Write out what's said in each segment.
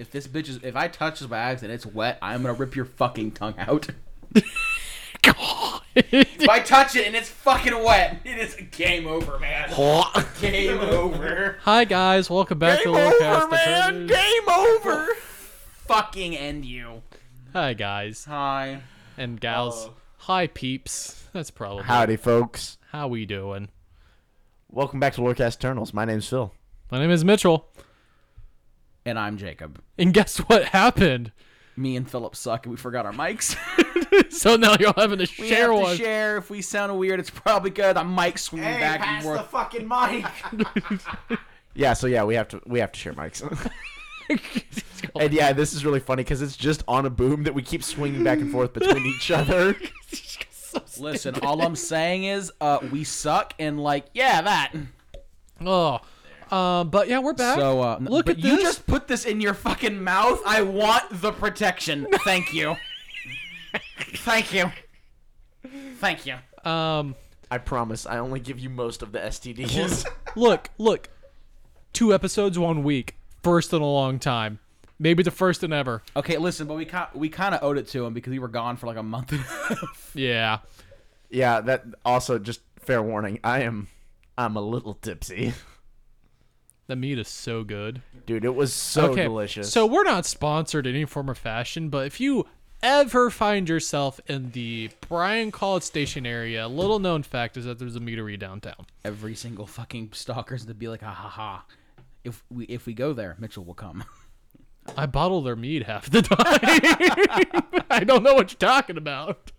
if this bitch is if I touch this by accident, it's wet. I'm gonna rip your fucking tongue out. if I touch it and it's fucking wet, it is game over, man. Game over. Hi guys, welcome back to Lorecast Eternals. Game over. Fucking end you. Hi guys Hi. and gals. Oh. Hi peeps. That's probably Howdy, folks. how we doing. Welcome back to Lorecast Eternals. My name's Phil. My name is Mitchell, And I'm Jacob. and guess what happened? Me and Philip suck, and we forgot our mics. so now you're having to we share have to one. share. If we sound weird, it's probably good. The mic swinging back and forth. the fucking mic. yeah, so yeah, we have to we have to share mics. and yeah, this is really funny because it's just on a boom that we keep swinging back and forth between each other. Listen, all I'm saying is, uh, we suck, and like, yeah, that. oh, um, but yeah, we're back. So, uh, Look but at you this. just put this in your fucking mouth. I want the protection. Thank you. Thank you. Thank you. um, I promise, I only give you most of the STDs. look, look, two episodes one week, first in a long time, maybe the first in ever. Okay, listen, but we kind we kind of owed it to him because we were gone for like a month. and a half. Yeah. yeah, that also just fair warning. I am I'm a little tipsy. The meat is so good. Dude, it was so okay, delicious. So we're not sponsored in any form or fashion, but if you ever find yourself in the Bryan College Station area, little known fact is that there's a meatery downtown. Every single fucking stalker's to be like, ha ha ha. If we if we go there, Mitchell will come. I bottle their meat half the time. I don't know what you're talking about.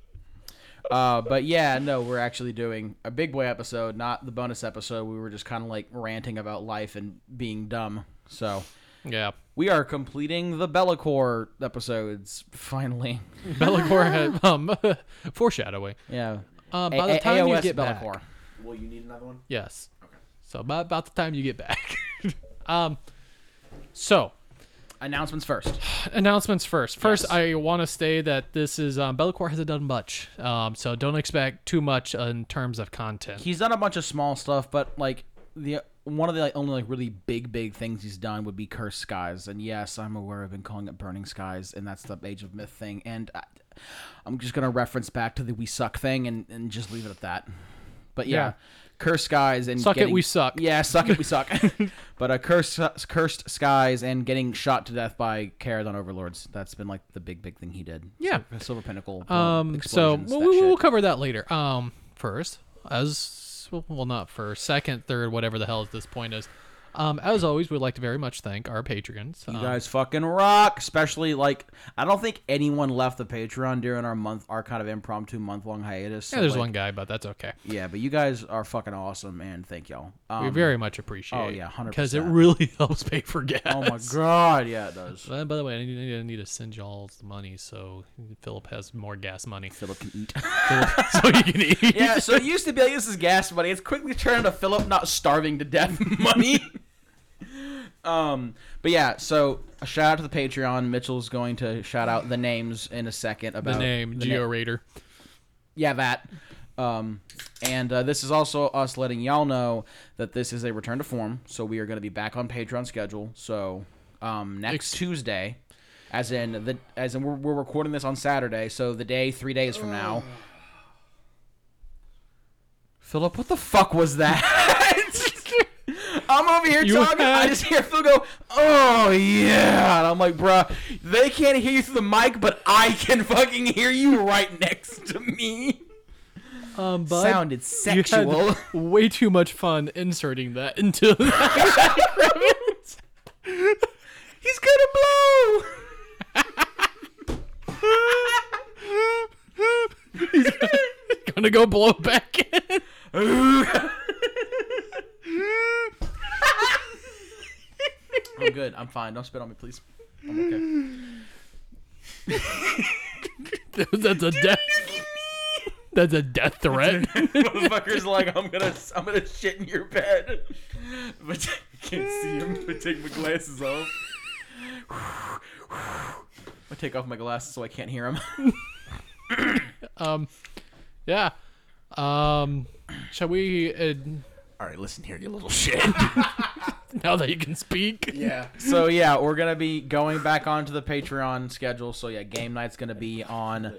Uh, but yeah, no, we're actually doing a big boy episode, not the bonus episode. We were just kind of like ranting about life and being dumb. So Yeah. we are completing the Be'lakor episodes finally. Be'lakor had um foreshadowing. Yeah. Uh, by A- the A- time you AOS get back, Be'lakor. Will you need another one? yes. Okay. So about, about the time you get back. um. So Announcements first. announcements first. First, Yes. I want to say that this is um, hasn't done much, um, so don't expect too much in terms of content. He's done a bunch of small stuff, but like the one of the like, only like really big big things he's done would be Cursed Skies. And yes, I'm aware I've been calling it Burning Skies, and that's the Age of Myth thing. And I, I'm just gonna reference back to the We Suck thing and and just leave it at that. But yeah. Yeah. Cursed skies and Suck it, we suck. Yeah, suck it, we suck. but uh, cursed, cursed skies and getting shot to death by Kharadron overlords. That's been like the big, big thing he did. Yeah. Silver, Silver Pinnacle. Um, so we'll, we'll, we'll cover that later. Um, first, as well, well, not first, second, third, whatever the hell this point is. Um, as always, we'd like to very much thank our patrons. You Um, guys fucking rock. Especially like I don't think anyone left the Patreon during our month, our kind of impromptu month long hiatus. yeah, there's like, one guy, but that's okay. Yeah, but you guys are fucking awesome, and thank y'all. Um, we very much appreciate. oh, yeah, 100%. because it really helps pay for gas. Oh my god, yeah, it does. Uh, by the way, I need, I need to send y'all the money so Philip has more gas money, Philip can eat. so you can eat. yeah, so it used to be like this is gas money. It's quickly turned into Philip not starving to death money. Um, but yeah, so a shout out to the Patreon. Mitchell's going to shout out the names in a second about the name the Geo na- Raider. yeah, that. Um, and uh, this is also us letting y'all know that this is a return to form. So we are going to be back on Patreon schedule. So um, next Ex- Tuesday, as in the as in we're, we're recording this on Saturday. So the day three days from now. Philip, what the fuck was that? I'm over here You talking. I just hear Phil go, "Oh yeah," and I'm like, "Bruh, they can't hear you through the mic, but I can fucking hear you right next to me." Um, but Sounded sexual. had way too much fun inserting that into. That He's gonna blow. he's gonna go blow back in. I'm good. I'm fine. Don't spit on me, please. I'm okay. That's a death. That's a death threat. Motherfucker's like, I'm gonna, I'm gonna shit in your bed, but I can't see him. But take my glasses off. I take off my glasses so I can't hear him. um, yeah. Um, shall we? Uh, All right, listen here, you little shit. now that you can speak. Yeah. so yeah, we're gonna be going back onto the Patreon schedule. So yeah, game night's gonna be on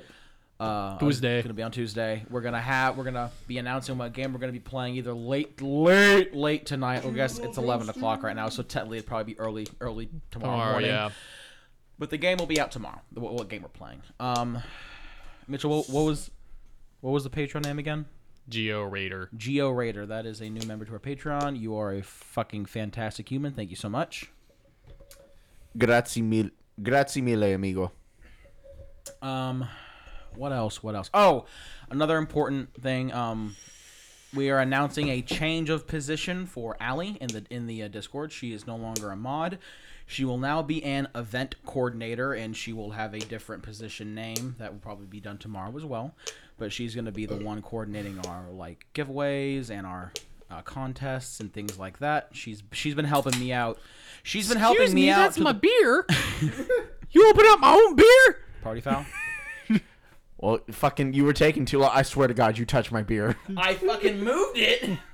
uh, Tuesday. It's gonna be on Tuesday. We're gonna have we're gonna be announcing what game we're gonna be playing either late late late tonight. I guess it's eleven o'clock right now, so technically it'd probably be early early tomorrow, Tomorrow, morning. yeah. But the game will be out tomorrow. What, what game we're playing? Um, Mitchell, what, what was what was the Patreon name again? Geo Raider. Geo Raider. That is a new member to our Patreon. You are a fucking fantastic human. Thank you so much. Grazie mille, grazie mille, amigo. Um, what else? What else? Oh, another important thing. Um, we are announcing a change of position for Allie in the in the uh, Discord. She is no longer a mod. She will now be an event coordinator, and she will have a different position name that will probably be done tomorrow as well. But she's going to be the one coordinating our like giveaways and our uh, contests and things like that. She's she's been helping me out. She's been helping Excuse me, me, out. that's to my the- beer. you open up my own beer? party foul. Well, fucking, you were taking too long. I swear to God, you touched my beer. I fucking moved it.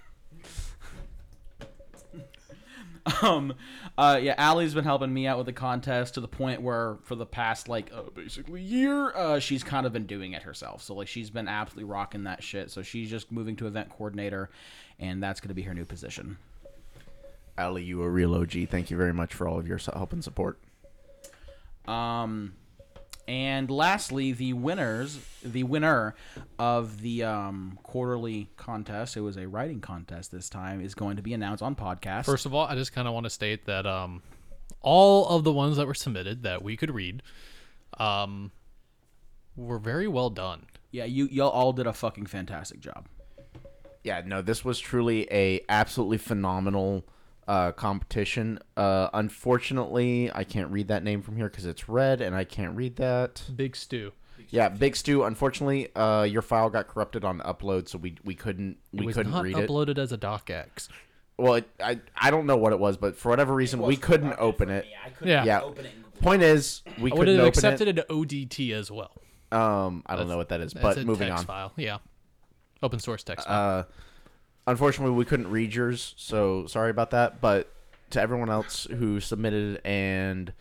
um, uh, yeah, Allie's been helping me out with the contest to the point where for the past like uh, basically year, uh, she's kind of been doing it herself. So like she's been absolutely rocking that shit. So she's just moving to event coordinator, and that's gonna be her new position. Ali, you a real OG. Thank you very much for all of your help and support. Um, and lastly, the winners, the winner of the um, quarterly contest, it was a writing contest this time, is going to be announced on podcast. First of all, I just kind of want to state that um, all of the ones that were submitted that we could read um, were very well done. Yeah, you y'all all did a fucking fantastic job. Yeah, no, this was truly a absolutely phenomenal uh, competition. Uh, unfortunately, I can't read that name from here because it's red, and I can't read that. Big Stew. Yeah, Big Stew. Unfortunately, uh, your file got corrupted on upload, so we we couldn't It we was couldn't not read it. uploaded as a docx. Well, it, I I don't know what it was, but for whatever reason, we couldn't open it. Yeah. Yeah. Point is, we I would couldn't have open accepted it. an ODT as well. Um, I don't know what that is, It's but a moving text on. file. Yeah. Open source text file. Uh, unfortunately, we couldn't read yours, so sorry about that. But to everyone else who submitted, and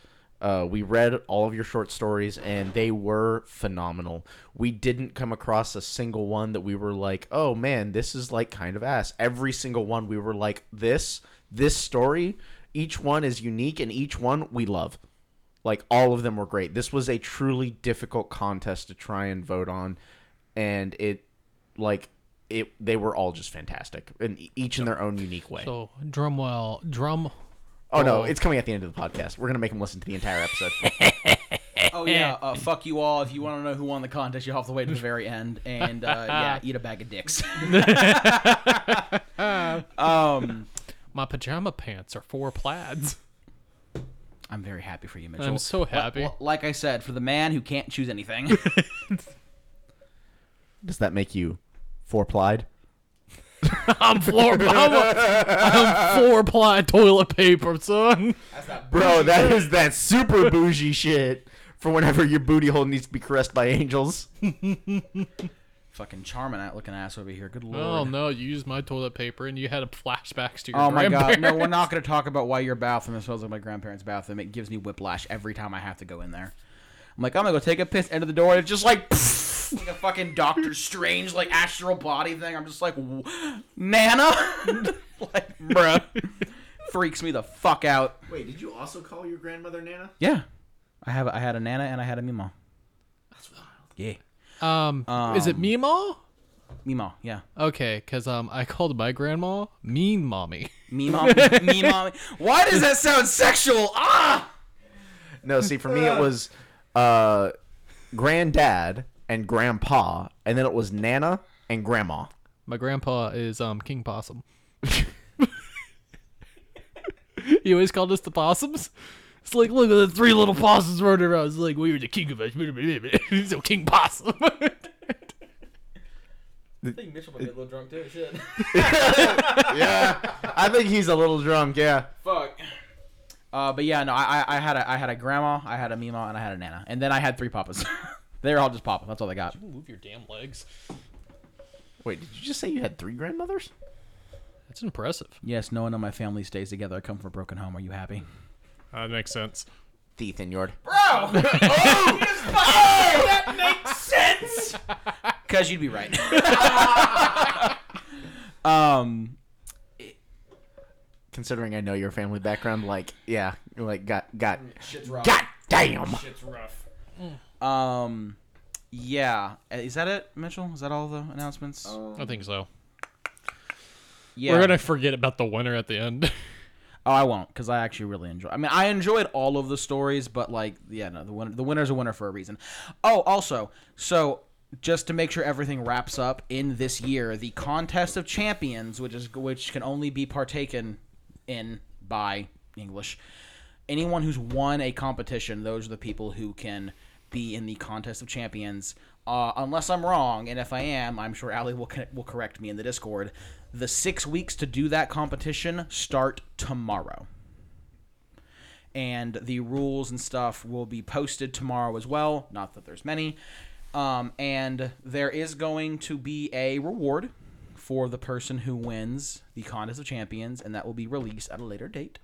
uh, we read all of your short stories, and they were phenomenal. We didn't come across a single one that we were like, "Oh man, this is like kind of ass." Every single one, we were like, "This, this story." Each one is unique, and each one we love. Like all of them were great. This was a truly difficult contest to try and vote on, and it like it they were all just fantastic and each in their own unique way. so Drumwell, Drum. oh no, it's coming at the end of the podcast. We're gonna make them listen to the entire episode. Oh yeah, uh, fuck you all. If you want to know who won the contest, you have to wait to the very end. And uh, yeah, eat a bag of dicks. um, My pajama pants are four plaids. I'm very happy for you, Mitchell. I'm so Li- happy. li- Like I said, for the man who can't choose anything. Does that make you four plied? I'm floor. I'm, I'm four ply toilet paper, son. Bro, that is that super bougie shit for whenever your booty hole needs to be caressed by angels. Fucking charming out looking ass over here. Good oh, lord. Oh no, you used my toilet paper and you had a flashbacks to your Oh my god! No, we're not going to talk about why your bathroom smells like my grandparents' bathroom. It gives me whiplash every time I have to go in there. I'm like, I'm gonna go take a piss. Enter the door, and it's just like, like a fucking Doctor Strange like astral body thing. I'm just like, Nana, like, bruh, freaks me the fuck out. Wait, did you also call your grandmother Nana? Yeah, I have. I had a Nana and I had a Mima. That's wild. Yeah, Um, is it Um, Meemaw? Mima. Yeah, Okay, cause um, I called my grandma Mean Mommy. Mima. Mommy. Why does that sound sexual? Ah. No, see, for me it was uh, granddad and grandpa, and then it was Nana and grandma. My grandpa is um King Possum. he always called us the possums. It's like, look at the three little possums running around. It's like, we were the king of us. so King Possum. I think Mitchell might be a little drunk too. Shit. yeah, I think he's a little drunk. Yeah. Fuck. Uh, but yeah, no, I, I I had a I had a grandma, I had a Mima, and I had a Nana, and then I had three papas. They're all just popping. That's all they got. Move your damn legs. Wait, did you just say you had three grandmothers? That's impressive. Yes, no one in my family stays together. I come from a broken home. Are you happy? That makes sense. Ethan Yord. Bro, oh, that makes sense. Because you'd be right. um, Considering I know your family background, like yeah, like got got shit's rough. God damn. Shit's rough. Um, yeah. Uh, Is that it, Mitchell? Is that all the announcements? I think so. yeah. We're gonna forget about the winner at the end. Oh, I won't, because I actually really enjoy. I mean, I enjoyed all of the stories, but like, yeah, no, the winner, the winner's a winner for a reason. Oh, also, so just to make sure everything wraps up in this year, the contest of champions, which is which can only be partaken in by English. Anyone who's won a competition, those are the people who can be in the contest of champions. Uh, unless I'm wrong, and if I am, I'm sure Ali will will correct me in the Discord. The six weeks to do that competition start tomorrow and the rules and stuff will be posted tomorrow as well. Not that there's many. Um, and there is going to be a reward for the person who wins the contest of champions, and that will be released at a later date.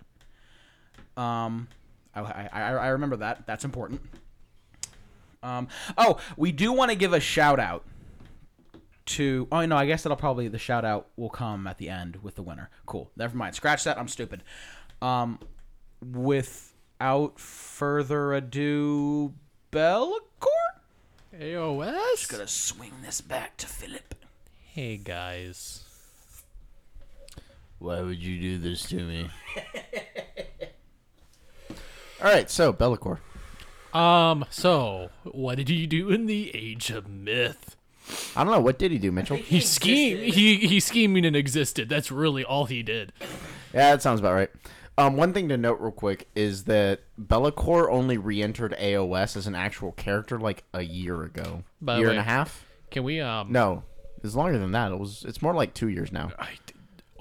Um, I, I I remember that. That's important. Um, oh, we do want to give a shout out to. Oh no, I guess that'll probably the shout out will come at the end with the winner. Cool. Never mind. Scratch that. I'm stupid. Um, without further ado, Be'lakor. AOS. Just gonna swing this back to Philip. Hey guys. Why would you do this to me? All right, so Be'lakor. Um. So, what did he do in the Age of Myth? I don't know what did he do, Mitchell. He schemed. He he scheming and existed. That's really all he did. Yeah, that sounds about right. Um, one thing to note real quick is that Be'lakor only re-entered AOS as an actual character like a year ago, By year way- and a half. Can we um? No, it's longer than that. It was. It's more like two years now. I,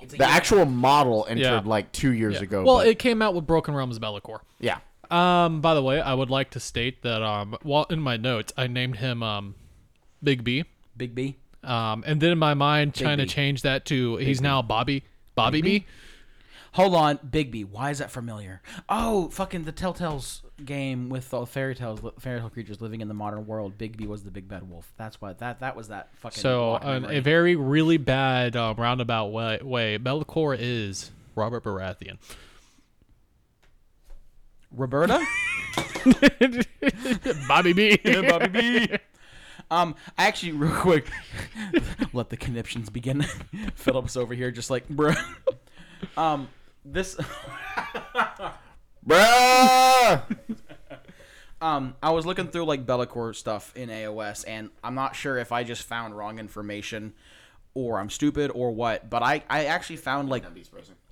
The actual model entered Yeah. like two years yeah. ago. Well, but- it came out with Broken Realms Be'lakor. yeah. Um. By the way, I would like to state that um, while in my notes, I named him um, Big B. Big B. Um, and then in my mind, trying to change that to he's now Bobby. Bobby B. Hold on, Big B. Why is that familiar? Oh, fucking the Telltale's game with the fairy tales, fairy tale creatures living in the modern world. Big B was the big bad wolf. That's why that that was that fucking. So, memory. a very really bad um, roundabout way, way, Be'lakor is Robert Baratheon. Roberta. Bobby B. Bobby B. Um, I actually, real quick, let the conniptions begin. Phillips over here, just like, bruh. Um, this. Bruh! Um, I was looking through like Be'lakor stuff in AOS, and I'm not sure if I just found wrong information, or I'm stupid, or what. But I, I actually found like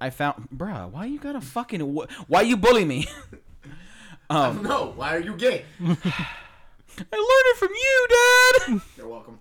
I found, bruh, why you gotta fucking wh- why you bully me? No, why are you gay? I learned it from you, Dad. You're welcome.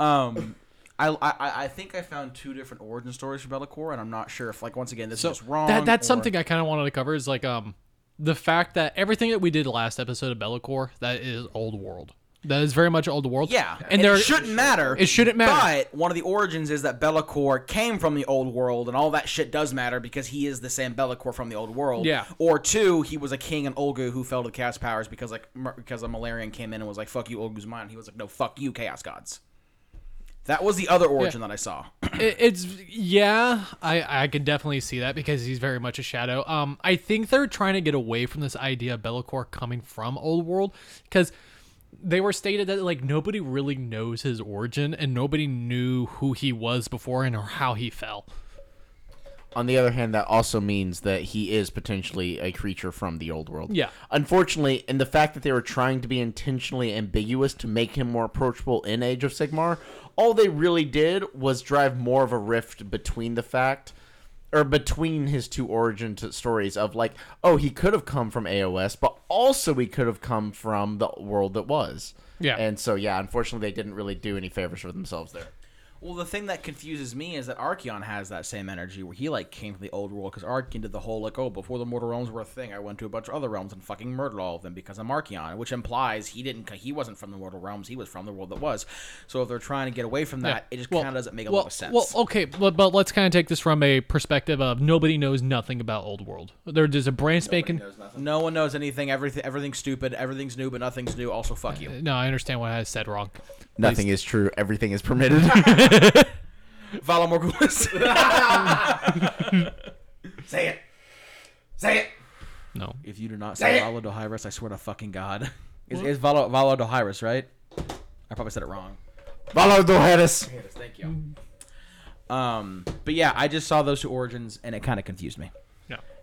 Um, I, I I think I found two different origin stories for Be'lakor, and I'm not sure if like once again this So is just wrong. that that's or- something I kind of wanted to cover is like um the fact that everything that we did last episode of Be'lakor that is old world. That is very much old world. Yeah, and there it shouldn't matter. It shouldn't matter. But one of the origins is that Be'lakor came from the old world, and all that shit does matter because he is the same Be'lakor from the old world. Yeah. Or two, he was a king in Ulgu who fell to the chaos powers because like because a Malerion came in and was like, "Fuck you, Ulgu's mine." He was like, "No, fuck you, chaos gods." That was the other origin that I saw. It, it's yeah, I I can definitely see that because he's very much a shadow. Um, I think they're trying to get away from this idea of Be'lakor coming from Old World because they were stated that like nobody really knows his origin and nobody knew who he was before and or how he fell. On the other hand, that also means that he is potentially a creature from the old world. Yeah. Unfortunately, and the fact that they were trying to be intentionally ambiguous to make him more approachable in Age of Sigmar, all they really did was drive more of a rift between the fact or between his two origin t- stories of like, oh, he could have come from AOS, but also he could have come from the world that was. Yeah. And so yeah, unfortunately they didn't really do any favors for themselves there. Well, the thing that confuses me is that Archaon has that same energy where he like came from the old world because Archaon did the whole like oh before the mortal realms were a thing I went to a bunch of other realms and fucking murdered all of them because I'm Archaon, which implies he didn't he wasn't from the mortal realms he was from the world that was. So if they're trying to get away from that, it just Well- kind of doesn't make a well, lot of sense. Well, okay, but, but let's kind of take this from a perspective of nobody knows nothing about Old World. There, there's a brand spanking. no one knows anything. Everything everything's stupid. Everything's new, but nothing's new. Also, fuck you. No, I understand what I said wrong. Nothing is true. Everything is permitted. Valar Morghulis. Say it. Say it. No, If you do not say Vala Dohyrus, I swear to fucking God. Is, is Vala, Valadohyrus, right? I probably said it wrong. Valodohiris. Thank you. Um, but yeah, I just saw those two origins, and it kind of confused me.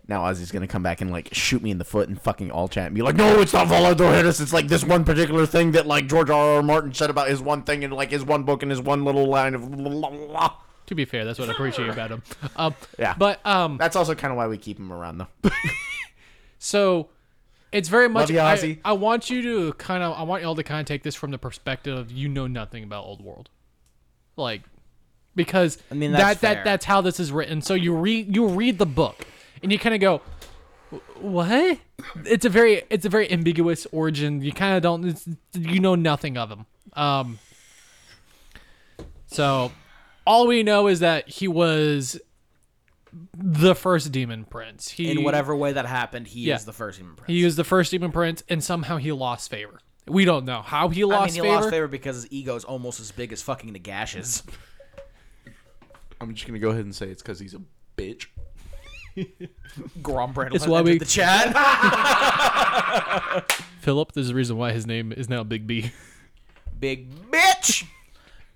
No. Now Ozzy's gonna come back and like shoot me in the foot and fucking all chat and be like, "No, it's not Valo Doheres. It's like this one particular thing that like George R. R. Martin said about his one thing in like his one book and his one little line of." blah, blah, blah." To be fair, that's what I appreciate about him. Um, Yeah. But um, That's also kind of why we keep him around though. so it's very much. you, I, Ozzy. I want you to kind of. I want y'all to kind of take this from the perspective of you know nothing about Old World, like because I mean, that's that fair. that that's how this is written. So you read you read the book and you kind of go, what? It's a very it's a very ambiguous origin. You kind of don't it's, you know nothing of him. Um. So, all we know is that he was the first demon prince. He In whatever way that happened, he Yeah. is the first human prince. he was the first demon prince, and somehow he lost favor. We don't know how he I lost mean, he favor. lost favor because his ego is almost as big as fucking Nagash's. I'm just gonna go ahead and say it's because he's a bitch. Grombrand It's why we- the chat. Philip, there's a reason why his name is now Big B. Big bitch.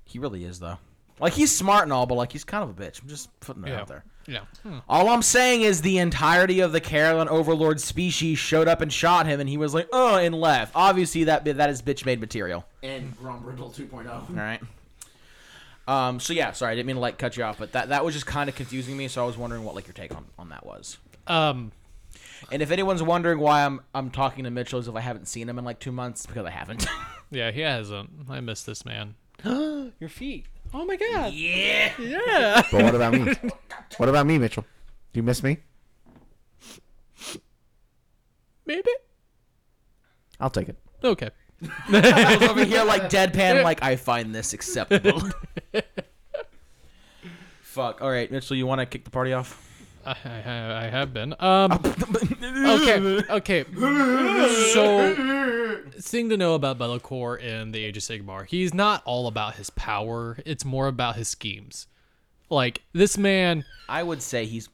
He really is though. Like he's smart and all, but like he's kind of a bitch. I'm just putting that Yeah. out there. Yeah. Hmm. All I'm saying is the entirety of the Kharadron Overlord species showed up and shot him, and he was like, "Oh," and left. Obviously, that that is bitch made material. And Grombrindle 2.0. All right. Um. So yeah, sorry, I didn't mean to like cut you off, but that that was just kind of confusing me. So I was wondering what like your take on on that was. Um. And if anyone's wondering why I'm I'm talking to Mitchell as if I haven't seen him in like two months, because I haven't. Yeah, he hasn't. I miss this man. Your feet. Oh my god. yeah. Yeah. But what about me? what about me, Mitchell? Do you miss me? Maybe. I'll take it. Okay. I was over here like deadpan, like I find this acceptable. Fuck. All right, Mitchell, you want to kick the party off? I, I, I have been. Um. okay. Okay. So, thing to know about Be'lakor in the Age of Sigmar, he's not all about his power. It's more about his schemes. Like this man, I would say he's.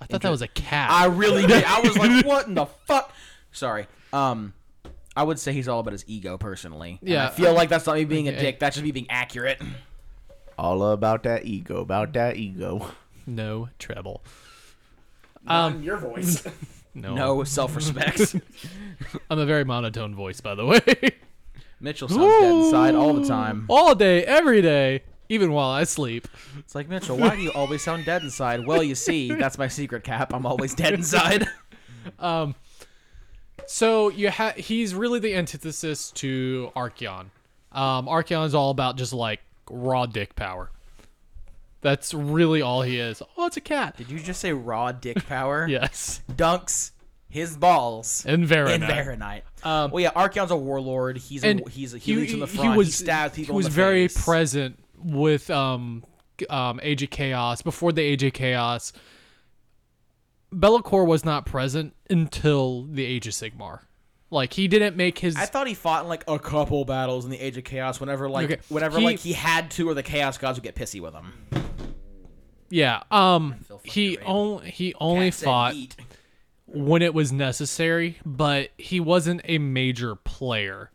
I thought that was a cat. I really did. I was like, what in the fuck? Sorry. Um, I would say he's all about his ego, personally. And Yeah, I feel like that's not me being a dick. That's just me being accurate. All about that ego. About that ego. no treble. Um, your voice. No. No self-respect. I'm a very monotone voice, by the way. Mitchell sounds dead inside all the time. all day, every day, even while I sleep. It's like Mitchell, why do you always sound dead inside? Well, you see, that's my secret cap. I'm always dead inside. So you ha- he's really the antithesis to Archaon. Um, Archaon is all about just like raw dick power. That's really all he is. Oh, it's a cat. Did you just say raw dick power? Yes. Dunks his balls And Varanite. in Varanite. Um, well, yeah, Archaon's a warlord. He's a, he's a, he, leads from the front. He, was stabs people. he was in very face. present with um um Age of Chaos before the Age of Chaos. Be'lakor was not present until the Age of Sigmar. Like he didn't make his I thought he fought in like a couple battles in the Age of Chaos. Whenever like Okay, whenever he- like he had to, or the Chaos gods would get pissy with him. yeah um he only he only Cat said fought when it was necessary, but he wasn't a major player.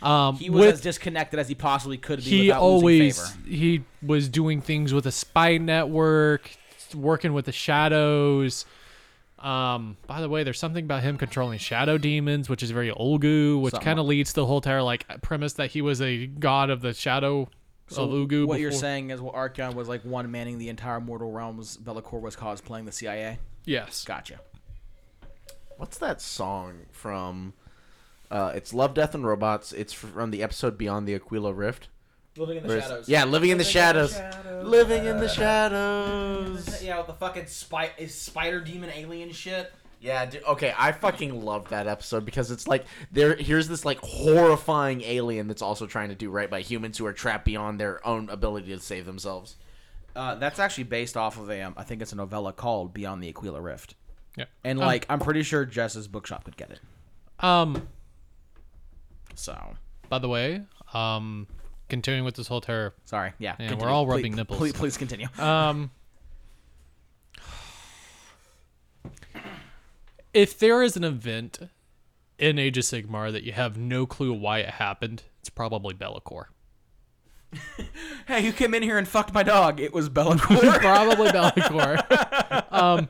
Um, He was with, as disconnected as he possibly could be. he without always losing favor. he was doing things with a spy network, working with the shadows. Um, by the way, there's something about him controlling shadow demons, which is very Ulgu, which kind of leads to the whole entire like premise that he was a god of the shadow of Ulgu. What you're saying is, well, Archaon was like one manning the entire mortal realms. Be'lakor was cosplaying the CIA. Yes. Gotcha. What's that song from? Uh, it's Love, Death, and Robots. It's from the episode Beyond the Aquila Rift, Living in the Where's- shadows. Yeah, living in the shadows. shadows. Living in the shadows. Yeah, with the fucking spy- is spider demon alien shit. Yeah, dude, okay, I fucking love that episode because it's like there here's this like horrifying alien that's also trying to do right by humans who are trapped beyond their own ability to save themselves. Uh, that's actually based off of a, um, I think it's a novella called Beyond the Aquila Rift. Yeah. And Um, like, I'm pretty sure Jess's bookshop could get it. Um. So By the way, um, continuing with this whole terror. sorry. Yeah. Yeah, continue. we're all Please- rubbing nipples. Please, please continue. Um. If there is an event in Age of Sigmar that you have no clue why it happened, it's probably Be'lakor. hey, you came in here and fucked my dog. It was Be'lakor. probably Be'lakor. um.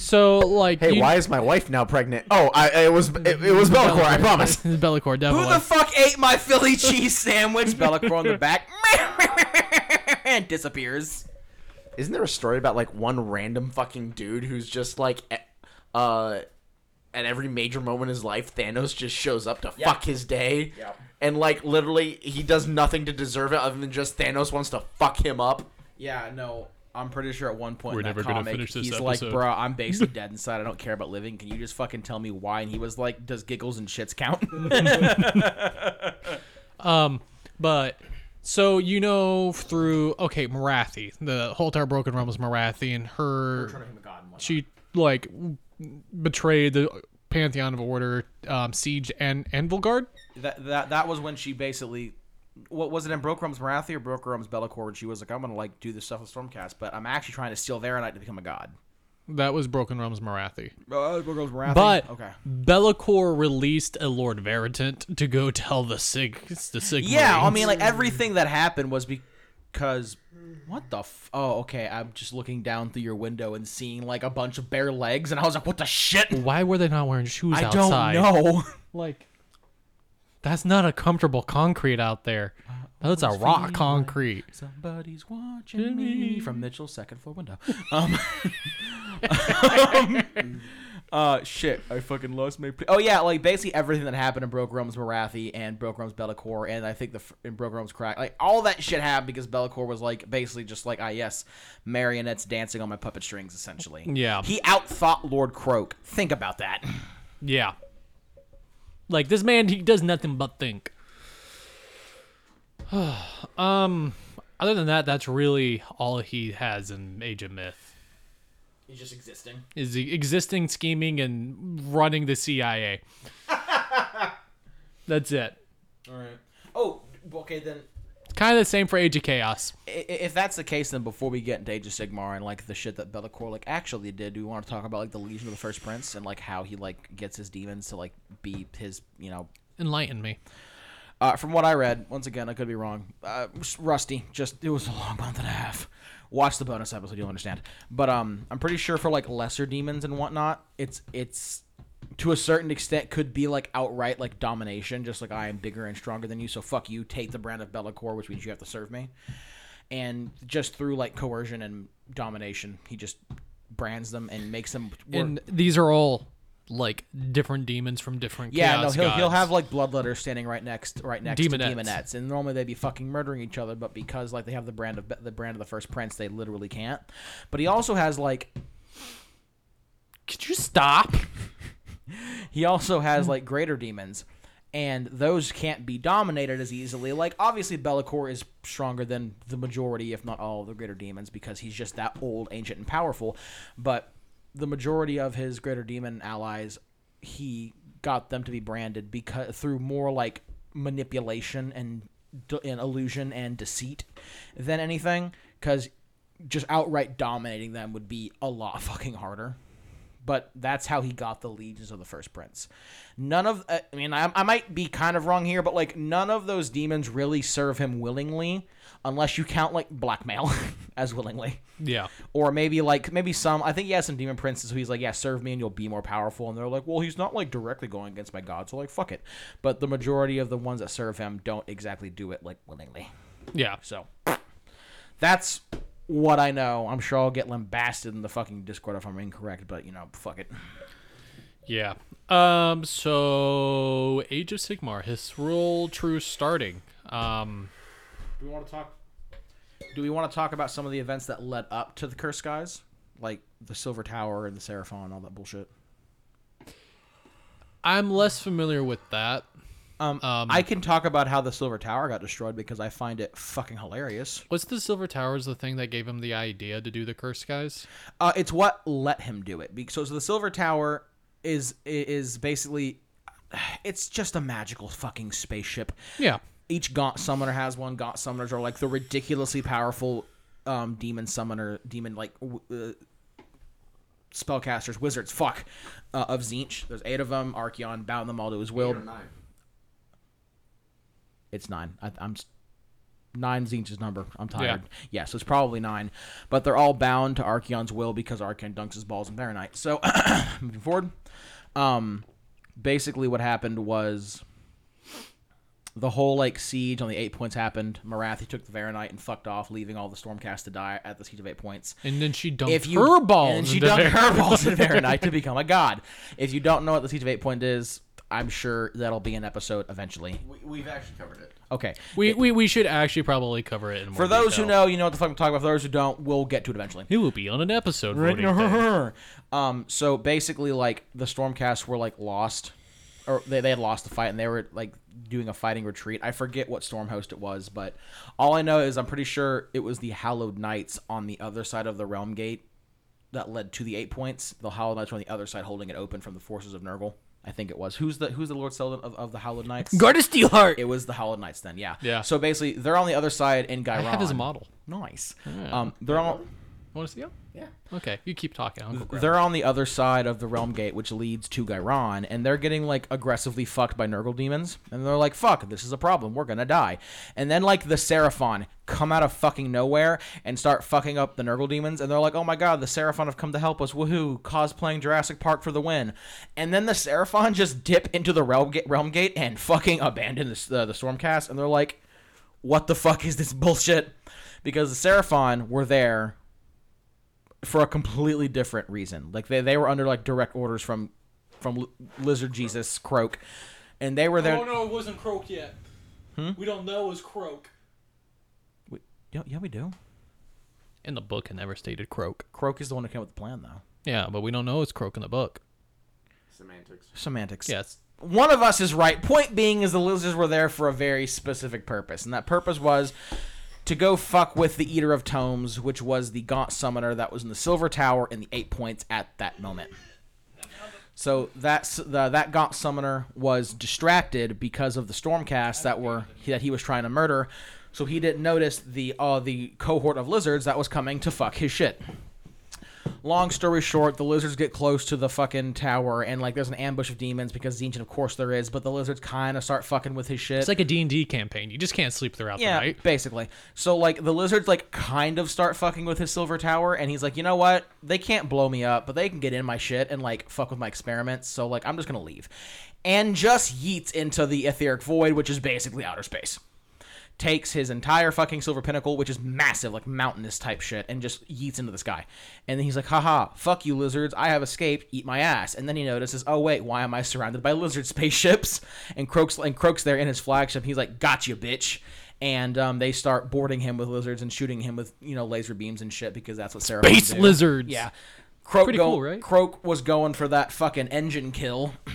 So like, Hey, you- why is my wife now pregnant? Oh, I it was it, it was Be'lakor, I promise. Be'lakor, Who definitely. the fuck ate my Philly cheese sandwich? Be'lakor on the back. and disappears. Isn't there a story about like one random fucking dude who's just like e- uh at every major moment in his life Thanos just shows up to fuck his day? Yep. And like literally he does nothing to deserve it other than just Thanos wants to fuck him up. Yeah, no. I'm pretty sure at one point We're in that comic, he's episode. like, "Bruh, I'm basically dead inside. I don't care about living. Can you just fucking tell me why?" And he was like, "Does giggles and shits count?" Um, but so you know through okay, Morathi, the whole entire Broken Realm was Morathi, and her she like betrayed the pantheon of order, um, siege and Anvilgard. that that that was when she basically. What was it in Broke Realms Morathi or Broke Realms Be'lakor? When she was like, "I'm gonna like do this stuff with Stormcast, but I'm actually trying to steal their night to become a god." That was Broken Realms Morathi. Uh, Broke Realms Morathi. But okay. Be'lakor released a Lord Veritant to go tell the Sig the Sig. Yeah, I mean, like everything that happened was because what the f- oh okay I'm just looking down through your window and seeing like a bunch of bare legs and I was like what the shit why were they not wearing shoes I outside? don't know Like, that's not a comfortable concrete out there. That's a rock concrete. somebody's watching me from Mitchell's second floor window um, um, uh shit I fucking lost my pl- oh yeah like basically everything that happened in Broke Realms Morathi and Broke Realms Be'lakor and I think the in Broke Realms Crack like all that shit happened because Be'lakor was like basically just like ah yes marionettes dancing on my puppet strings essentially Yeah. he outthought Lord Kroak think about that Yeah. Like this man, he does nothing but think. um, other than that, that's really all he has in Age of Myth. he's just existing Is the existing, scheming, and running the CIA. that's it. all right oh okay then Kind of the same for Age of Chaos. I- if that's the case, then before we get into Age of Sigmar and like the shit that Be'lakor like actually did, do we want to talk about like the Legion of the First Prince and like how he like gets his demons to like be his you know Enlighten me. uh, from what I read, once again, I could be wrong. Uh, rusty. Just it was a long month and a half. Watch the bonus episode, you'll understand. But um, I'm pretty sure for like lesser demons and whatnot, it's it's to a certain extent could be like outright like domination, just like I am bigger and stronger than you, so fuck you. Take the brand of Be'lakor, which means you have to serve me. And just through like coercion and domination, he just brands them and makes them. work. And these are all like different demons from different Yeah, no, he'll he'll have like bloodletters standing right next right next to Demonettes. demonettes, and normally they'd be fucking murdering each other, but because like they have the brand of the brand of the first prince, they literally can't. But he also has like Could you stop? he also has like greater demons, and those can't be dominated as easily. Like obviously Be'lakor is stronger than the majority, if not all, of the greater demons because he's just that old, ancient, and powerful. But the majority of his greater demon allies, he got them to be branded because through more like manipulation and illusion and deceit than anything. Because just outright dominating them would be a lot fucking harder but that's how he got the legions of the first prince. None of, uh, I mean, I, I might be kind of wrong here, but like none of those demons really serve him willingly, unless you count like blackmail as willingly, Yeah. or maybe like maybe some. I think he has some demon princes who he's like, yeah, serve me and you'll be more powerful, and they're like, well, he's not like directly going against my god, so like fuck it. But the majority of the ones that serve him don't exactly do it like willingly. Yeah. So that's what I know. I'm sure I'll get lambasted in the fucking Discord if I'm incorrect, but you know, fuck it. Yeah. Um. So, Age of Sigmar, his rule true starting. Um. Do we want to talk? Do we want to talk about some of the events that led up to the Cursed Skies, like the Silver Tower and the Seraphon and all that bullshit? I'm less familiar with that. Um, Um, I can talk about how the Silver Tower got destroyed because I find it fucking hilarious. What's the Silver Towers the thing that gave him the idea to do the Cursed Skies? Uh, it's what let him do it. Because so the Silver Tower is is basically, it's just a magical fucking spaceship. Yeah. Each Gaunt summoner has one. Gaunt summoners are like the ridiculously powerful um, demon summoner, demon like uh, spellcasters, wizards. Fuck, uh, of Tzeentch. There's eight of them. Archaon bound them all to his will. It's nine. I, I'm s- nine Tzeentch's number. I'm tired. Yeah. so it's probably nine, but they're all bound to Archaon's will because Archaon dunks his balls in Varanite. So moving forward, um, basically what happened was the whole like siege on the eight points happened. Marathi took the Varanite and fucked off, leaving all the Stormcast to die at the siege of eight points. And then she dumped If you her balls. and she Var- her balls in Varanite to become a god. If you don't know what the siege of eight point is, I'm sure that'll be an episode eventually. We, we've actually covered it. Okay. We, we we should actually probably cover it in more For those who know, you know what the fuck I'm talking about. For those who don't, we'll get to it eventually. it will be on an episode. voting thing. um, so basically, like the Stormcast were like lost, or they, they had lost the fight, and they were like doing a fighting retreat. I forget what Stormhost it was, but all I know is I'm pretty sure it was the Hallowed Knights on the other side of the Realm Gate that led to the eight points. The Hallowed Knights were on the other side, holding it open from the forces of Nurgle. I think it was. Who's the Who's the Lord Selden of, of the Hallowed Knights? Guard of Steelheart. It was the Hallowed Knights then, yeah. Yeah. So basically, they're on the other side in Ghyran. I have as a model. Nice. Yeah. Um, they're all Want to see it? Yeah. Okay, you keep talking. I'll they're on the other side of the realm gate, which leads to Ghyran, and they're getting like aggressively fucked by Nurgle demons, and they're like, "Fuck, this is a problem. We're gonna die." And then like the Seraphon come out of fucking nowhere and start fucking up the Nurgle demons, and they're like, "Oh my god, the Seraphon have come to help us! Woohoo! Cosplaying Jurassic Park for the win!" And then the Seraphon just dip into the realm gate, realm gate and fucking abandon the uh, the Stormcast, and they're like, "What the fuck is this bullshit?" Because the Seraphon were there for a completely different reason. Like they, they were under like direct orders from from Li- Lizard Jesus Kroak, and they were there. Oh no, it wasn't Kroak yet. Hmm? We don't know it was Kroak. We- yeah, yeah, we do. In the book, it never stated Kroak. Kroak is the one who came up with the plan, though. Yeah, but we don't know it's Kroak in the book. Semantics. Semantics. Yes. One of us is right. Point being is the lizards were there for a very specific purpose, and that purpose was to go fuck with the Eater of Tomes, which was the Gaunt summoner that was in the Silver Tower in the Eight Points at that moment. So that's the, that Gaunt summoner was distracted because of the Stormcast that were that he was trying to murder. So he didn't notice the uh, the cohort of lizards that was coming to fuck his shit. Long story short, the lizards get close to the fucking tower, and like there's an ambush of demons because Zinchen, of course, there is. But the lizards kind of start fucking with his shit. It's like a D&D campaign. You just can't sleep throughout yeah, the night. basically. So like the lizards like kind of start fucking with his silver tower, and he's like, you know what? They can't blow me up, but they can get in my shit and like fuck with my experiments. So like I'm just gonna leave, and just yeets into the etheric void, which is basically outer space takes his entire fucking silver pinnacle, which is massive, like mountainous type shit, and just yeets into the sky. And then he's like, haha, fuck you, lizards. I have escaped. Eat my ass. And then he notices, oh, wait, why am I surrounded by lizard spaceships? And Kroak's, and Kroak's there in his flagship. He's like, gotcha, bitch. And um, they start boarding him with lizards and shooting him with, you know, laser beams and shit because that's what Sarah Space lizards. Yeah. Kroak, go- cool, right? Kroak was going for that fucking engine kill.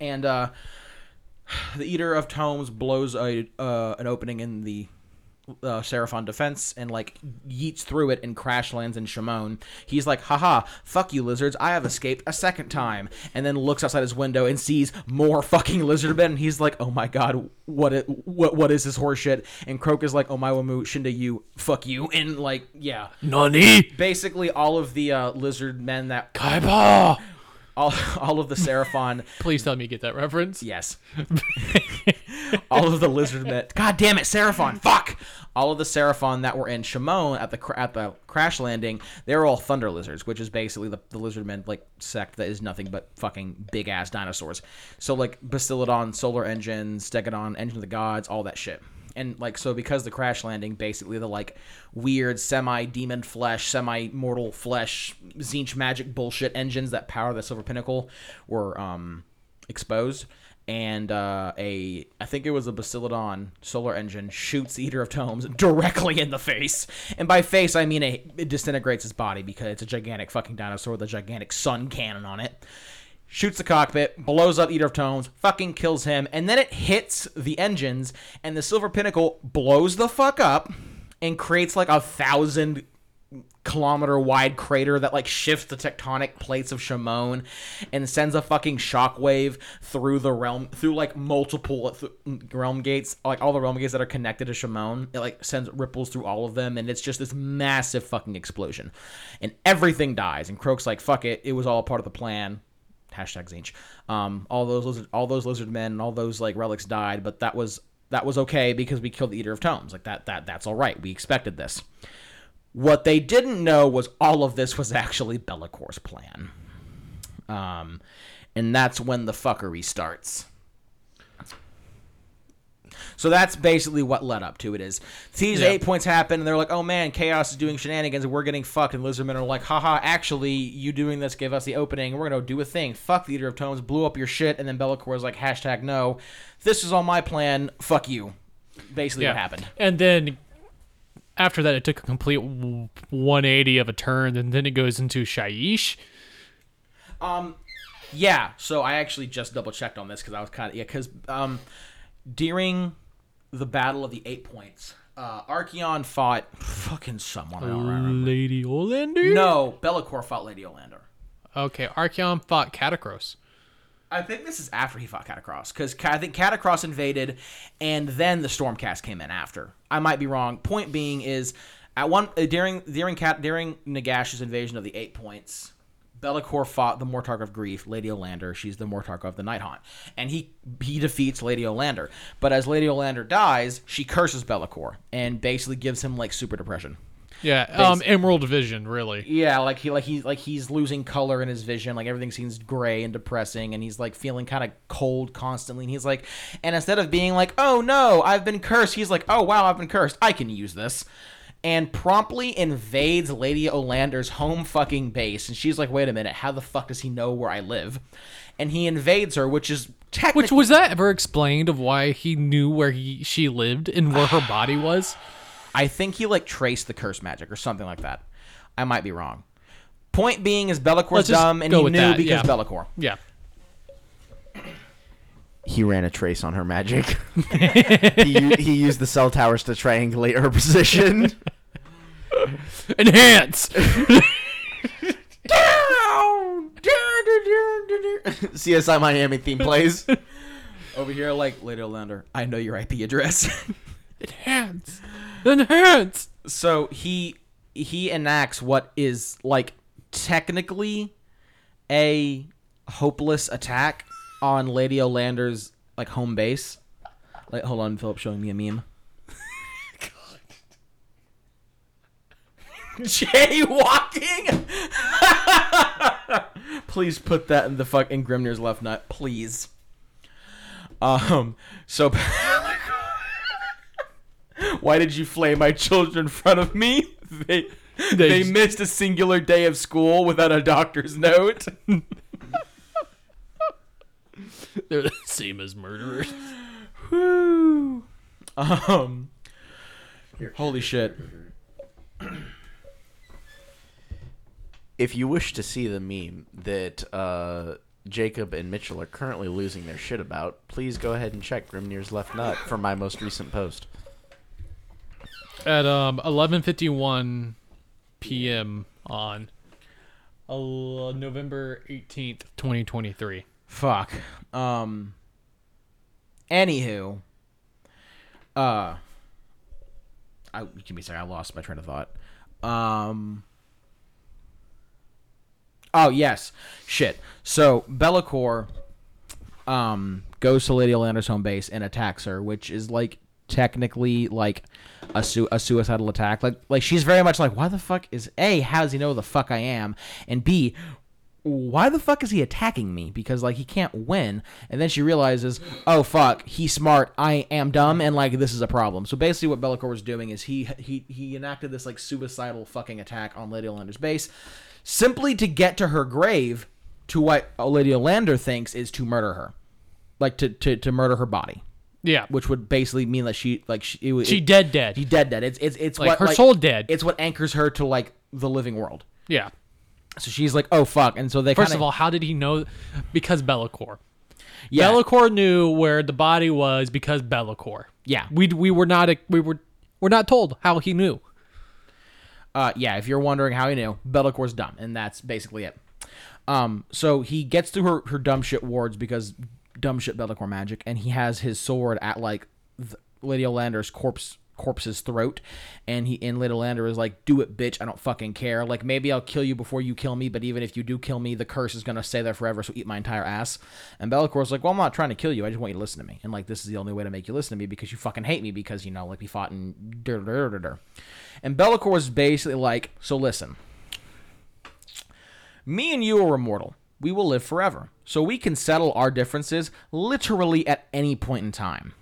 And, uh, the Eater of Tomes blows a uh, an opening in the uh, Seraphon defense and like yeets through it and crash lands in Chamon. He's like, haha, fuck you lizards, I have escaped a second time. And then looks outside his window and sees more fucking lizard men. And he's like, oh my god, what it, what what is this horseshit? And Kroak is like, oh my wamu, shinda you, fuck you. And like, yeah. Nani? Basically all of the uh, lizard men that Kaiba. All, all of the Seraphon Please tell me you get that reference. Yes. all of the lizard men. God damn it, Seraphon! Fuck! All of the Seraphon that were in Chamon at the cr- at the crash landing, they were all thunder lizards, which is basically the, the lizard men like sect that is nothing but fucking big ass dinosaurs. So like Bastiladon, Solar Engine, Stegodon, Engine of the Gods, all that shit. And like so, because the crash landing, basically the like weird semi demon flesh, semi mortal flesh, Tzeentch magic bullshit engines that power the Silver Pinnacle were um exposed and uh, a I think it was a Bastiladon solar engine shoots Eater of Tomes directly in the face, and by face I mean a, it disintegrates his body because it's a gigantic fucking dinosaur with a gigantic sun cannon on it. Shoots the cockpit, blows up Eater of Tomes, fucking kills him, and then it hits the engines, and the Silver Pinnacle blows the fuck up and creates like a thousand kilometer wide crater that like shifts the tectonic plates of Chamon and sends a fucking shockwave through the realm through like multiple th- realm gates like all the realm gates that are connected to Chamon. It like sends ripples through all of them and it's just this massive fucking explosion. And everything dies and Kroak's like fuck it. It was all part of the plan hashtag Tzeentch um all those lizard, all those lizard men and all those like relics died but that was that was okay because we killed the eater of tomes like that that that's all right we expected this what they didn't know was all of this was actually Be'lakor's plan. Um, and that's when the fuckery starts. So that's basically what led up to it. Is these Yeah. eight points happen, and they're like, "Oh man, Chaos is doing shenanigans, and we're getting fucked." And Lizardmen are like, "Haha, actually, you doing this gave us the opening. We're gonna do a thing. Fuck the Eater of Tomes, blew up your shit." And then Be'lakor's like, "Hashtag no, this is all my plan. Fuck you." Basically, what happened. And then after that, it took a complete 180 of a turn, and then it goes into Shyish. Yeah, so I actually just double checked on this because I was kind of yeah because um during the battle of the eight points, uh, Archaon fought fucking someone. I don't remember. Lady Olynder? No, Be'lakor fought Lady Olynder. Okay, Archaon fought Katakros. I think this is after he fought Katakros because I think Katakros invaded, and then the Stormcast came in after. I might be wrong. Point being is, at one uh, during during Cat during Nagash's invasion of the Eight Points, Be'lakor fought the Mortarch of Grief, Lady Olynder. She's the Mortark of the Nighthaunt, and he he defeats Lady Olynder. But as Lady Olynder dies, she curses Be'lakor and basically gives him like super depression. Yeah, um, Emerald Vision, really. Yeah, like he like he's like he's losing color in his vision, like everything seems gray and depressing, and he's like feeling kind of cold constantly. And he's like, and instead of being like, "Oh no, I've been cursed," he's like, "Oh wow, I've been cursed. I can use this," and promptly invades Lady Olynder's home fucking base. And she's like, "Wait a minute, how the fuck does he know where I live?" And he invades her, which is technically Which was that ever explained of why he knew where he she lived and where her body was? I think he like traced the curse magic or something like that. I might be wrong. Point being is Be'lakor's dumb and he knew that, because yeah. Be'lakor. Yeah. He ran a trace on her magic. he, he used the cell towers to triangulate her position. Enhance. Down! CSI Miami theme plays. Over here, like Lady Olynder, I know your IP address. Enhance. Enhance. so he he enacts what is like technically a hopeless attack on Lady Olynder's like home base. Like, hold on, Philip, showing me a meme. Jaywalking. Please put that in the fucking Grimnir's left nut, please. Um. So. Why did you flay my children in front of me? They They they missed a singular day of school without a doctor's note. They're the same as murderers. Whew. Um. Holy shit. if you wish to see the meme that uh, Jacob and Mitchell are currently losing their shit about, please go ahead and check Grimnir's left nut for my most recent post. At um 11:51 p.m. on uh, November 18th, 2023. Fuck. Um. Anywho. Uh. I give me a second. I lost my train of thought. Um. Oh yes, shit. So Be'lakor, um, goes to Lady Olynder's home base and attacks her, which is like technically like a su- a suicidal attack. Like like she's very much like, why the fuck is a? How does he know the fuck I am? And b, why the fuck is he attacking me? Because like he can't win. And then she realizes, oh fuck, he's smart, I am dumb, and like this is a problem. So basically, what Be'lakor was doing is he he he enacted this like suicidal fucking attack on Lady Olynder's base, simply to get to her grave, to what Lady Olynder thinks is to murder her. like to to, to murder her body, Yeah. which would basically mean that she like she it, She it, dead dead. she dead dead. It's it's it's like what her like, soul dead. It's what anchors her to like the living world. yeah. So she's like, oh fuck, and so they First kinda, of all, how did he know? Because Be'lakor. yeah, Be'lakor knew where the body was because Be'lakor. Yeah. We we were not we were we're not told how he knew. Uh, yeah, if you're wondering how he knew, Be'lakor's dumb, and that's basically it. Um, so he gets through her, her dumb shit wards because dumb shit Be'lakor magic, and he has his sword at like Lady Olynder's corpse corpse's throat, and he and Lady Olynder is like, "Do it, bitch! I don't fucking care. Like maybe I'll kill you before you kill me, but even if you do kill me, the curse is gonna stay there forever. So eat my entire ass." And Be'lakor's like, "Well, I'm not trying to kill you. I just want you to listen to me, and like this is the only way to make you listen to me because you fucking hate me because you know like we fought and dur- dur- dur- dur." And Be'lakor was basically like, so listen. Me and you are immortal. We will live forever. So we can settle our differences literally at any point in time.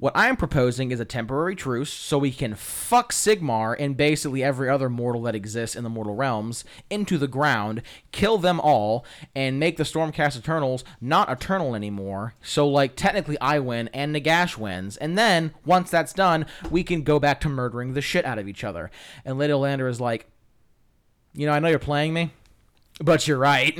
What I am proposing is a temporary truce so we can fuck Sigmar and basically every other mortal that exists in the mortal realms into the ground, kill them all, and make the Stormcast Eternals not eternal anymore. So, like, technically I win and Nagash wins. And then, once that's done, we can go back to murdering the shit out of each other. And Lady Lander is like, you know, I know you're playing me, but you're right.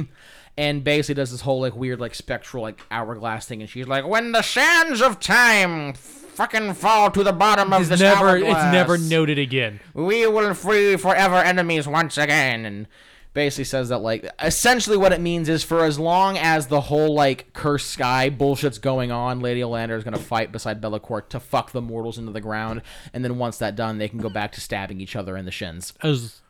And basically does this whole like weird like spectral like hourglass thing, and she's like, "When the sands of time fucking fall to the bottom of It's this never hourglass, it's never noted again. we will free forever enemies once again." And basically says that like essentially what it means is for as long as the whole like cursed sky bullshit's going on, Lady Olynder is gonna fight beside Be'lakor to fuck the mortals into the ground, and then once that's done, they can go back to stabbing each other in the shins. As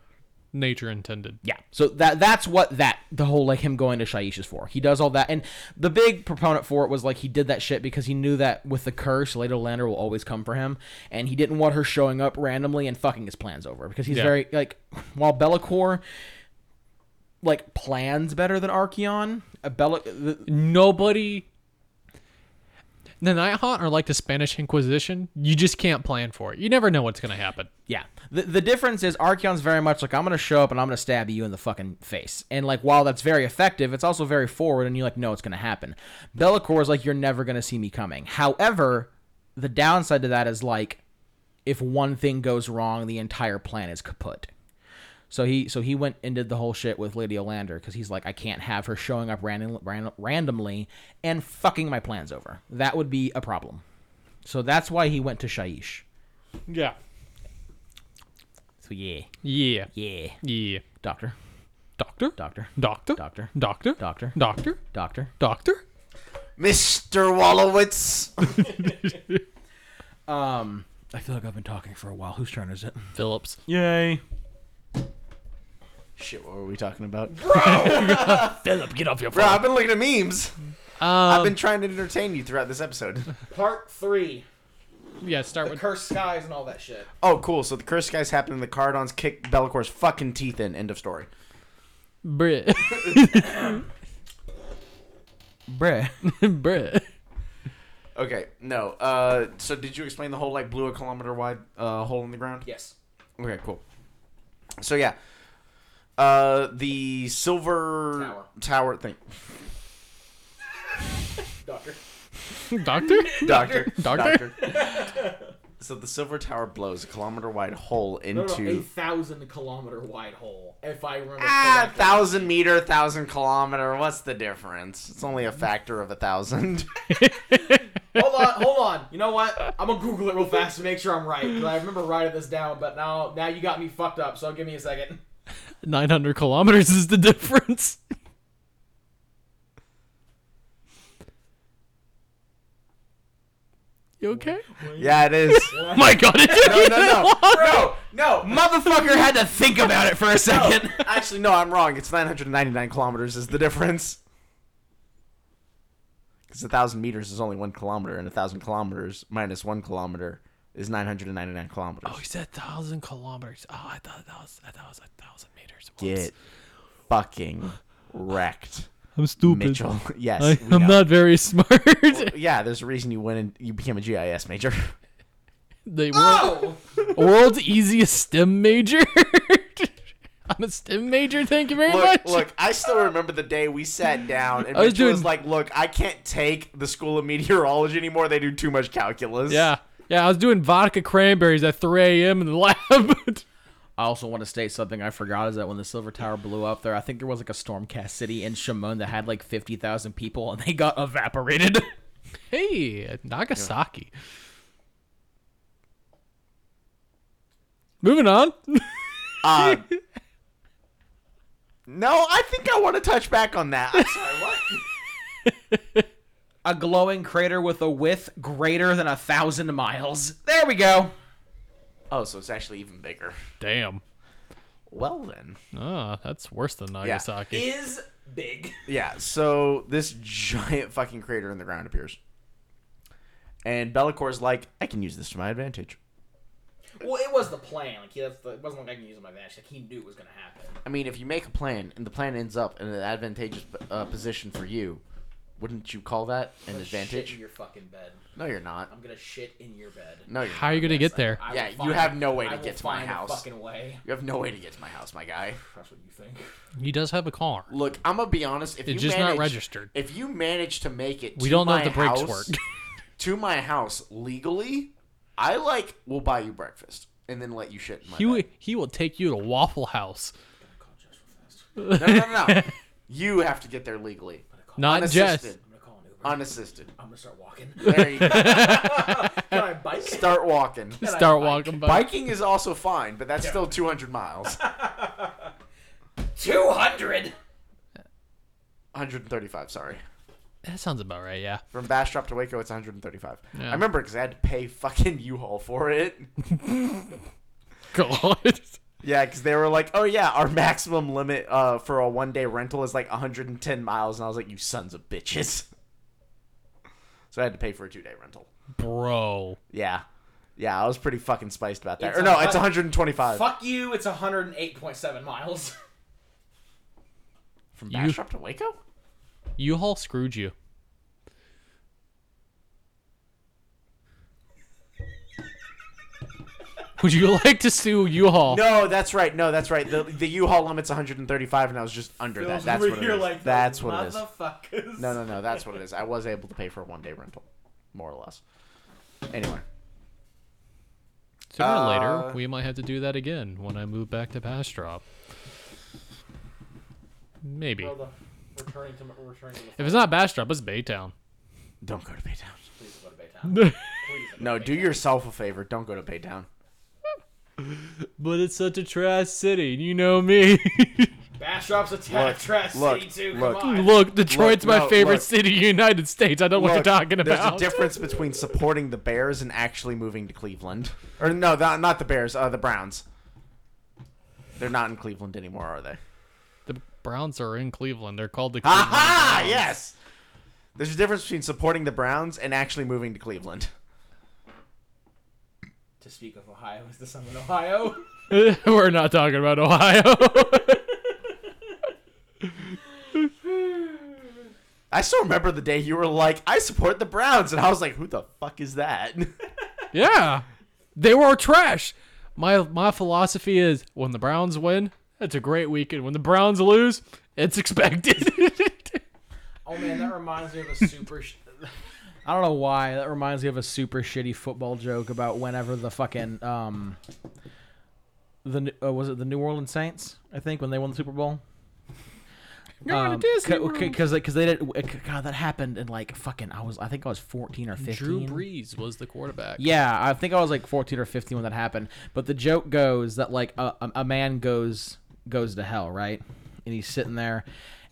nature intended. Yeah. So that that's what that the whole like him going to Shyish is for. He does all that, and the big proponent for it was like he did that shit because he knew that with the curse, Lady Lander will always come for him, and he didn't want her showing up randomly and fucking his plans over because he's Yeah. very like while Be'lakor like plans better than Archaon. A Bella, the, Nobody the Nighthaunt are like the Spanish Inquisition. You just can't plan for it. You never know what's gonna happen. Yeah. The, the difference is Archaon's very much like I'm gonna show up and I'm gonna stab you in the fucking face. And like while that's very effective, it's also very forward and you like know it's gonna happen. Be'lakor is like you're never gonna see me coming. However, the downside to that is like if one thing goes wrong, the entire plan is kaput. So he so he went and did the whole shit with Lady Olynder because he's like I can't have her showing up random, random, randomly and fucking my plans over. That would be a problem. So that's why he went to Shyish. Yeah. So yeah, Yeah. yeah, Yeah. doctor. Doctor? Doctor. Doctor? Doctor. Doctor? Doctor. Doctor? Doctor. Doctor? Mr. Wolowitz. Um, I feel like I've been talking for a while. Whose turn is it? Phillips. Yay. Shit, what were we talking about? Bro! Philip, get off your Bro, I've been looking at memes. Um, I've been trying to entertain you throughout this episode. Part three. yeah, start with Cursed skies and all that shit. Oh, cool. So the cursed skies happening. The Cardons kick Be'lakor's fucking teeth in. End of story. Brit. Bruh. Brit. Okay, no. Uh, so did you explain the whole like blue a kilometer wide uh, hole in the ground? Yes. Okay, cool. So yeah, uh, the silver Tower. tower thing. Doctor. Doctor? Doctor. Doctor? So the silver tower blows a kilometer wide hole into a thousand kilometer wide hole. If I remember ah thousand meter, thousand kilometer. What's the difference? It's only a factor of a thousand. hold on, hold on. You know what? I'm gonna Google it real fast to make sure I'm right. 'cause I remember writing this down, but now now you got me fucked up. So give me a second. 900 kilometers is the difference. You okay? yeah, it is. Oh my god, it no, no, no, no, no. Motherfucker had to think about it for a second. Actually, no, I'm wrong. It's 999 kilometers is the difference. Because a thousand meters is only one kilometer, and a thousand kilometers minus one kilometer is 999 kilometers. Oh, he said 1,000 kilometers. Oh, I thought that was, I thought it was a 1,000 meters. Whoops. Get fucking wrecked, I'm stupid. Mitchell. yes, I, I'm not very smart. Yeah, there's a reason you went and you became a GIS major. the world, world's easiest STEM major. I'm a STEM major. Thank you very Look, much. look, I still remember the day we sat down and I was Mitchell was like, "Look, I can't take the School of Meteorology anymore. They do too much calculus." Yeah. Yeah, I was doing vodka cranberries at 3 a.m. in the lab. I also want to state something I forgot is that when the Silver Tower blew up there, I think there was like a Stormcast city in Chamon that had like 50,000 people and they got evaporated. hey, Nagasaki. Moving on. Uh, no, I think I want to touch back on that. I'm sorry, what? A glowing crater with a width greater than a thousand miles. There we go. Oh, so it's actually even bigger. Damn. Well then. Ah, that's worse than Nagasaki. Is big. Yeah, so this giant fucking crater in the ground appears. And Be'lakor's like, I can use this to my advantage. Well, it was the plan. Like, he, that's the, it wasn't like I can use it my advantage. Like, he knew it was going to happen. I mean, if you make a plan and the plan ends up in an advantageous uh, position for you, wouldn't you call that an I'm gonna Shit advantage? in your fucking bed. No, you're not. I'm gonna shit in your bed. No, you're How are you going to get there? I will Yeah, you find- have no way I to will get to my find a house. fucking way. You have no way to get to my house, my guy. That's what you think. He does have a car. Look, I'm gonna be honest. If It's you just not manage, registered. If you manage to make it, We to don't know my if the brakes house- work. to my house legally, I like will buy you breakfast and then let you shit in my He, bed. w- he will take you to Waffle House. No, no, no, no. you have to get there legally, Not unassisted, Jess. I'm gonna call an unassisted. I'm gonna start walking. There you go. Can I bike? Start walking. Start walking by. Biking is also fine, but that's still 200 miles. Two hundred. 135, sorry. That sounds about right, yeah. From Bastrop to Waco, it's 135. Yeah. I remember because I had to pay fucking U-Haul for it. God. Yeah, because they were like, "Oh yeah, our maximum limit uh, for a one day rental is like 110 miles," and I was like, "You sons of bitches!" So I had to pay for a two day rental. Bro. Yeah, yeah, I was pretty fucking spiced about that. It's or no, it's 125 Fuck you. It's 108.7 miles. from You- Bastrop to Waco. U-Haul screwed you. Would you like to sue U-Haul? No, that's right. No, that's right. The the U-Haul limit's 135, and I was just under that. That's what it is. that's what it is. No, no, no. That's what it is. I was able to pay for a one day rental, more or less. Anyway, Sooner or Uh, later, we might have to do that again when I move back to Bastrop. Maybe. Well, the- returning to returning to the If it's not Bastrop, it's Baytown. don't go to Baytown. please go to Baytown. Please go to No, Baytown. do yourself a favor. Don't go to Baytown. But it's such a trash city, and you know me. Bastrop's attack Look, trash look, city too. look. Come on. Look, Detroit's Look, my no, favorite look. city in the United States. I don't know what you're Look, talking There's about. a difference between supporting the Bears and actually moving to Cleveland. Or no, not, not the Bears. Uh, the Browns. They're not in Cleveland anymore, are they? The Browns are in Cleveland. They're called the Cleveland Aha! Browns. Yes. There's a difference between supporting the Browns and actually moving to Cleveland. To speak of Ohio, is this someone in Ohio? We're not talking about Ohio. I still remember the day you were like, "I support the Browns," and I was like, "Who the fuck is that?" yeah, they were trash. My my philosophy is when the Browns win, it's a great weekend. When the Browns lose, it's expected. Oh man, that reminds me of a super. I don't know why that reminds me of a super shitty football joke about whenever the fucking um. The uh, was it the New Orleans Saints? I think when they won the Super Bowl. Going to Disney because because they did God that happened in like fucking I was I think I was fourteen or fifteen. Drew fifteen. Brees was the quarterback. Yeah, I think I was like 14 or 15 when that happened. But the joke goes that like a- a man goes goes to hell, right? And he's sitting there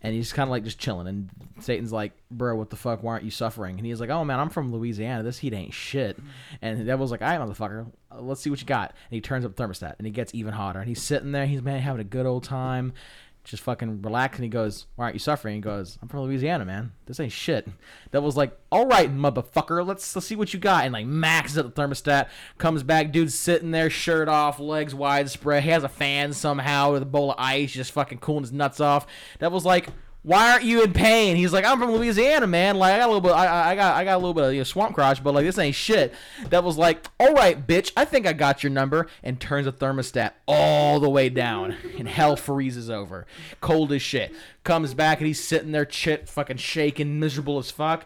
and he's kind of like just chilling and Satan's like, "Bro, what the fuck? Why aren't you suffering?" And he's like, "Oh man, I'm from Louisiana. This heat ain't shit." And the devil's like, "All right, motherfucker, let's see what you got." And he turns up the thermostat and he gets even hotter. And he's sitting there, he's man having a good old time. Just fucking relax. And he goes, "Why aren't you suffering?" He goes, "I'm from Louisiana, man. This ain't shit." Devil's like, "All right, motherfucker, let's let's see what you got." And like maxes at the thermostat, comes back, dude's sitting there, shirt off, legs widespread. He has a fan somehow with a bowl of ice, just fucking cooling his nuts off. Devil's like, why aren't you in pain? He's like, I'm from Louisiana, man. Like, I got a little bit, I, I- I got, I got a little bit of you know, swamp crotch, but like, this ain't shit. That was like, all right, bitch, I think I got your number, and turns the thermostat all the way down, and hell freezes over, cold as shit. Comes back and he's sitting there, chit, fucking shaking, miserable as fuck.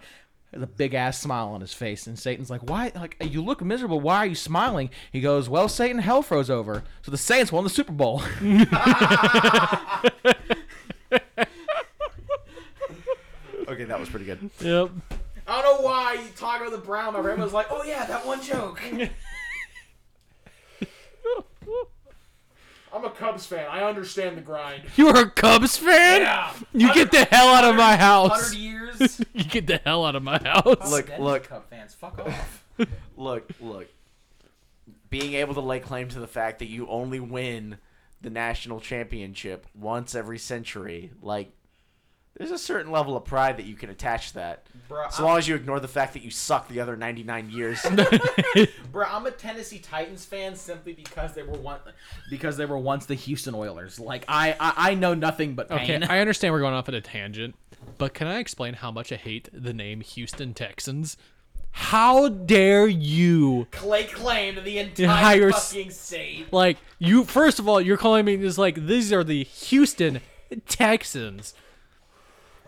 There's a big ass smile on his face, and Satan's like, "Why? Like, you look miserable. Why are you smiling?" He goes, "Well, Satan, hell froze over, so the Saints won the Super Bowl." Okay, that was pretty good. Yep. I don't know why you talk about the Brown. My brain was like, "Oh yeah, that one joke." I'm a Cubs fan. I understand the grind. You're a Cubs fan? Yeah. You get the hell out of my house. Hundred years. You get the hell out of my house. Look, look, Cub fans, fuck off. look, look. Being able to lay claim to the fact that you only win the national championship once every century, like, there's a certain level of pride that you can attach to that. Bruh, So long as you ignore the fact that you suck the other 99 years. Bro, I'm a Tennessee Titans fan simply because they were one, because they were once the Houston Oilers. Like I, I, I know nothing but pain. Okay. I understand we're going off at a tangent, but can I explain how much I hate the name Houston Texans? How dare you? Clay claim the entire Entire fucking state. Like, you, first of all, you're calling me this like, these are the Houston Texans.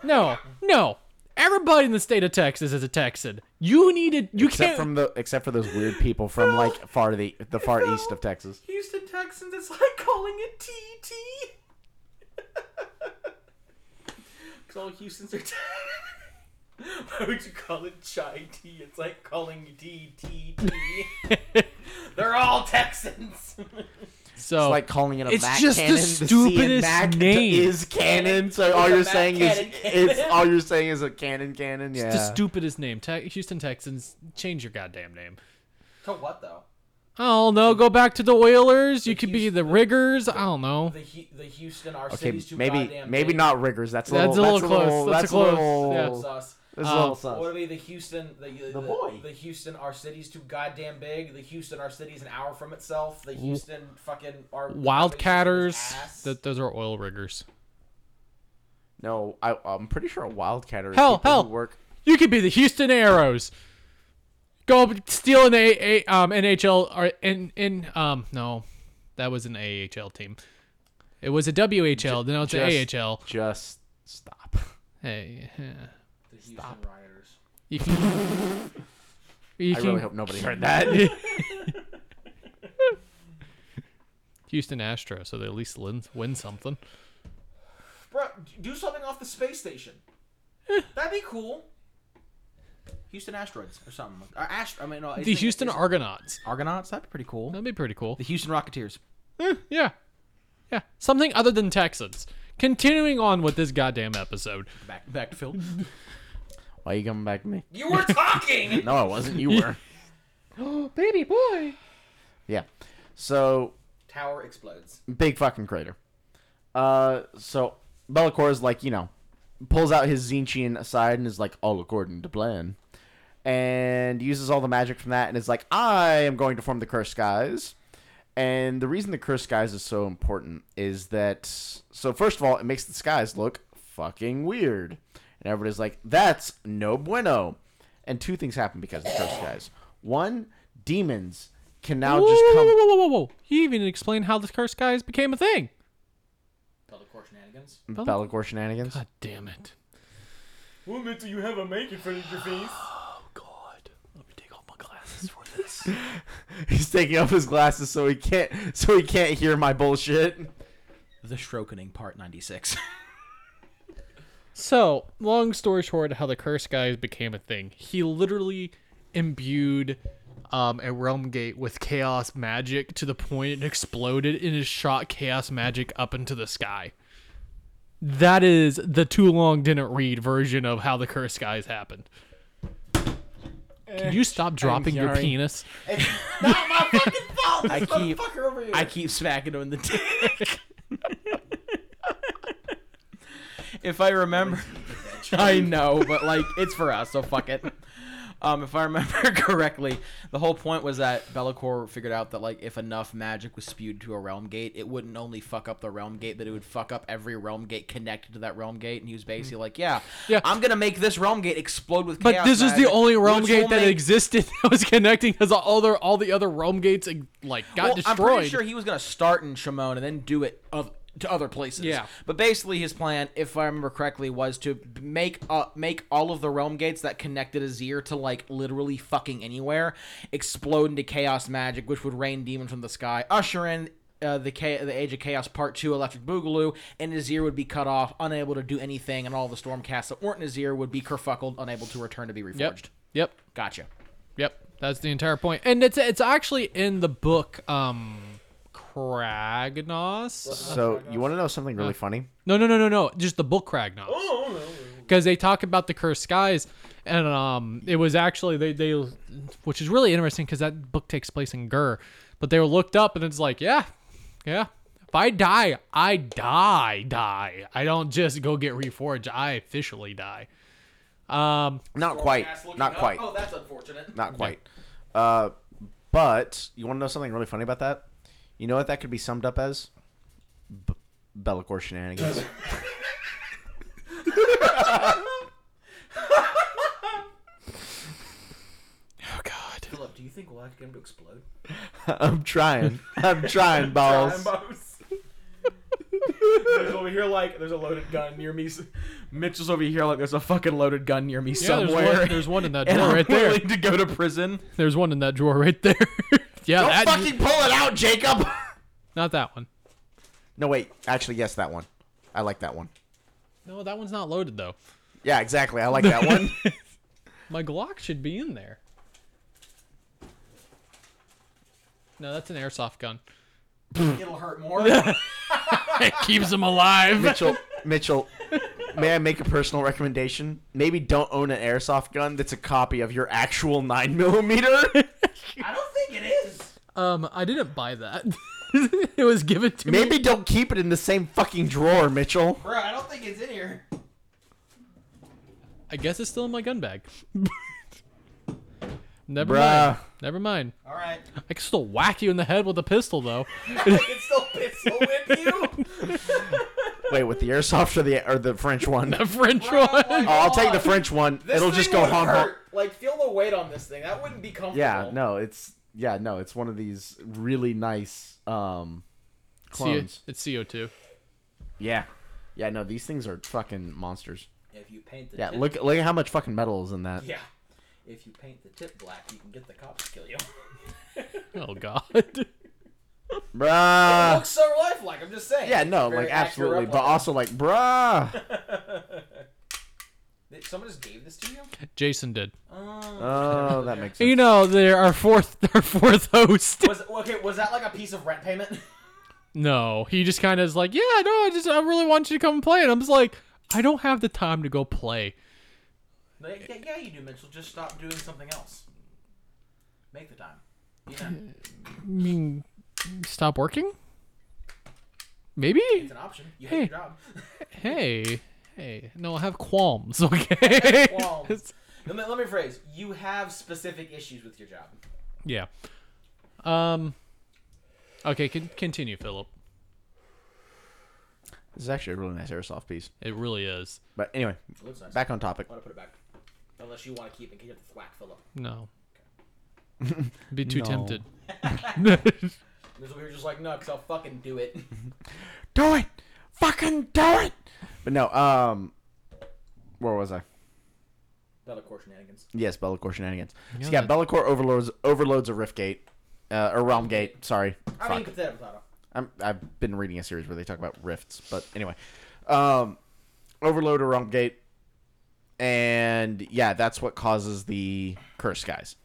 No, no. Everybody in the state of Texas is a Texan. You needed, you except can't. from the except for those weird people from like far the the far east of Texas. Houston Texans, it's like calling it TT. Because all Houstons are. T- Why would you call it chai tea? It's like calling tea. They're all Texans. So, It's like calling it a It's Mac just the cannon. C in stupidest Mac name. is canon. So all a you're Mac saying is cannon it's all you're saying is a cannon cannon. Yeah. the stupidest name. Te- Houston Texans, change your goddamn name. to what though? Oh no, go back to the Oilers. You The could be the Riggers. I don't know. The the Houston are Okay, cities too maybe goddamn maybe big. not riggers. That's a That's little. a little close. That's That's a a close. little. Yeah. Sus. That's a Um, little What are would be the Houston? The, the, boy. The Houston our city's too goddamn big. The Houston our city's an hour from itself. The Houston fucking are Wildcatters. That those are oil riggers. No, I, I'm pretty sure a wildcatter. is Hell, people hell. Work. You could be the Houston Arrows. Go steal an a, a um NHL or in in um no, that was an AHL team. It was a WHL. then it's just- an AHL. Just stop. Hey, yeah. The Houston Rioters. you can. You I can really hope nobody heard that. Houston Astros, so they at least win, win something. Bro, do something off the space station. That'd be cool. Houston Asteroids or something. Or Ast- I mean, no, The Houston Argonauts. Argonauts. Argonauts. That'd be pretty cool. That'd be pretty cool. The Houston Rocketeers. Eh, yeah. Yeah. Something other than Texans. Continuing on with this goddamn episode. Back back to Phil. Why are you coming back to me? you were talking. No, I wasn't. You were. Oh, baby boy. Yeah. So Tower explodes. big fucking crater. Uh, so Be'lakor is like, you know, pulls out his Tzeentchian aside and is like, all according to plan. And uses all the magic from that and is like, I am going to form the Cursed Skies. And the reason the Cursed Skies is so important is that, so first of all, it makes the skies look fucking weird. And everybody's like, that's no bueno. And two things happen because of the Cursed Skies. One, demons can now whoa, just come. Whoa, whoa, whoa, whoa, whoa. He even explained how the Cursed Skies became a thing. Be'lakor shenanigans. Mm, Be'lakor shenanigans. God damn it. What meant do you have a make in front of your face? Oh, God. Let me take off my glasses for this. He's taking off his glasses so he can't so he can't hear my bullshit. The Strokening Part 96. so, long story short, how the cursed skies became a thing. He literally imbued um, a realm gate with chaos magic to the point it exploded and it shot chaos magic up into the sky. That is the too long didn't read version of how the cursed skies happened. Can you stop dropping your sorry. penis? It's not my fucking fault. I This keep- motherfucker over here. I keep smacking him in the dick. if I remember, I know, but like it's for us, so fuck it. Um, if I remember correctly, the whole point was that Be'lakor figured out that like if enough magic was spewed to a realm gate, it wouldn't only fuck up the realm gate, but it would fuck up every realm gate connected to that realm gate. And he was basically like, "Yeah, Yeah. I'm gonna make this realm gate explode with But chaos this was the only realm gate that make- existed that was connecting because all the all the other realm gates like got well, destroyed. I'm pretty sure he was gonna start in Chamon and then do it of, to other places. Yeah. But basically, his plan, if I remember correctly, was to make uh make all of the realm gates that connected Azyr to like literally fucking anywhere explode into chaos magic, which would rain demons from the sky, usher in. Uh, the Cha- the Age of Chaos Part Two, Electric Boogaloo, and Azyr would be cut off, unable to do anything, and all the Stormcasts that weren't Azyr would be kerfuckled, unable to return to be reforged. Yep. Yep. Gotcha. Yep. That's the entire point. And it's it's actually in the book um Kragnos. So you want to know something really funny? No, no, no, no, no. Just the book Kragnos. Oh, no. because they talk about the cursed skies and um it was actually they they which is really interesting because that book takes place in Ghur but they were looked up and it's like yeah yeah if I die I die die I don't just go get reforged I officially die um Not quite. Not quite. Oh, that's unfortunate. Not quite. Uh, but you want to know something really funny about that? You know what that could be summed up as? B- Be'lakor shenanigans. oh god Philip, do you think we'll actually get him to explode? I'm trying. I'm trying, balls. There's over here like there's a loaded gun near me. Mitchell's over here like there's a fucking loaded gun near me yeah there's somewhere. one, there's one in that and drawer I'm right there willing to go to prison. there's one in that drawer right there yeah Don't that fucking pull it out, Jacob. not that one no, wait. Actually, yes, that one. I like that one. no that one's not loaded though Yeah, exactly. I like that one. My Glock should be in there. No, that's an airsoft gun. It'll hurt more. It keeps him alive. Mitchell, Mitchell, may I make a personal recommendation? Maybe don't own an airsoft gun that's a copy of your actual nine millimeter. I don't think it is. Um, I didn't buy that. it was given to me. Maybe don't keep it in the same fucking drawer, Mitchell. Bro, I don't think it's in here. I guess it's still in my gun bag. Never Bruh. mind. Never mind. All right. I can still whack you in the head with a pistol, though. I can still pistol whip you. Wait, with the airsoft or the or the French one? The French Bro, one. Oh, I'll take the French one. This It'll thing just go would honk. honk. hurt. Like, feel the weight on this thing. That wouldn't be comfortable. Yeah, no, it's yeah, no, it's one of these really nice um CO, clones. it's CO2. Yeah, yeah, no, these things are fucking monsters. If you paint the Yeah, tip, look look at how much fucking metal is in that. Yeah. If you paint the tip black, you can get the cops to kill you. Oh God. it Bruh. looks so lifelike. I'm just saying. Yeah, no, very like accurate absolutely, but replica. also like, bruh. Did- Someone just gave this to you? Jason did. Oh, oh that makes sense. You know, they're our fourth, our fourth host. Was okay? Was that like a piece of rent payment? No, he just kind of is like, yeah, no, I just, I really want you to come and play, and I'm just like, I don't have the time to go play. Like, yeah, yeah, you do, Mitchell. Just stop doing something else. Make the time. Yeah, I mean, stop working? Maybe. it's an option. You hate Hey. your job. Hey, hey, no, I have qualms. Okay. Qualms. let, me, let me phrase. You have specific issues with your job. yeah. Um. Okay, con- continue, Philip. This is actually a really nice airsoft piece. It really is. But anyway, It looks nice. back on topic. I want to put it back. Unless you want to keep it, 'cause you have to thwack Philip. No. Be too No. tempted. There's over here just like, no, because I'll fucking do it. Do it, fucking do it. But no, um, where was I? Be'lakor shenanigans. Yes, Be'lakor shenanigans. Yeah, so yeah, that- Be'lakor overloads overloads a Riftgate, uh, or Realm Gate. Sorry, I Fuck. mean, potato, potato. I'm, I've been reading a series where they talk about rifts, but anyway, um, overload a realm gate, and yeah, that's what causes the cursed skies.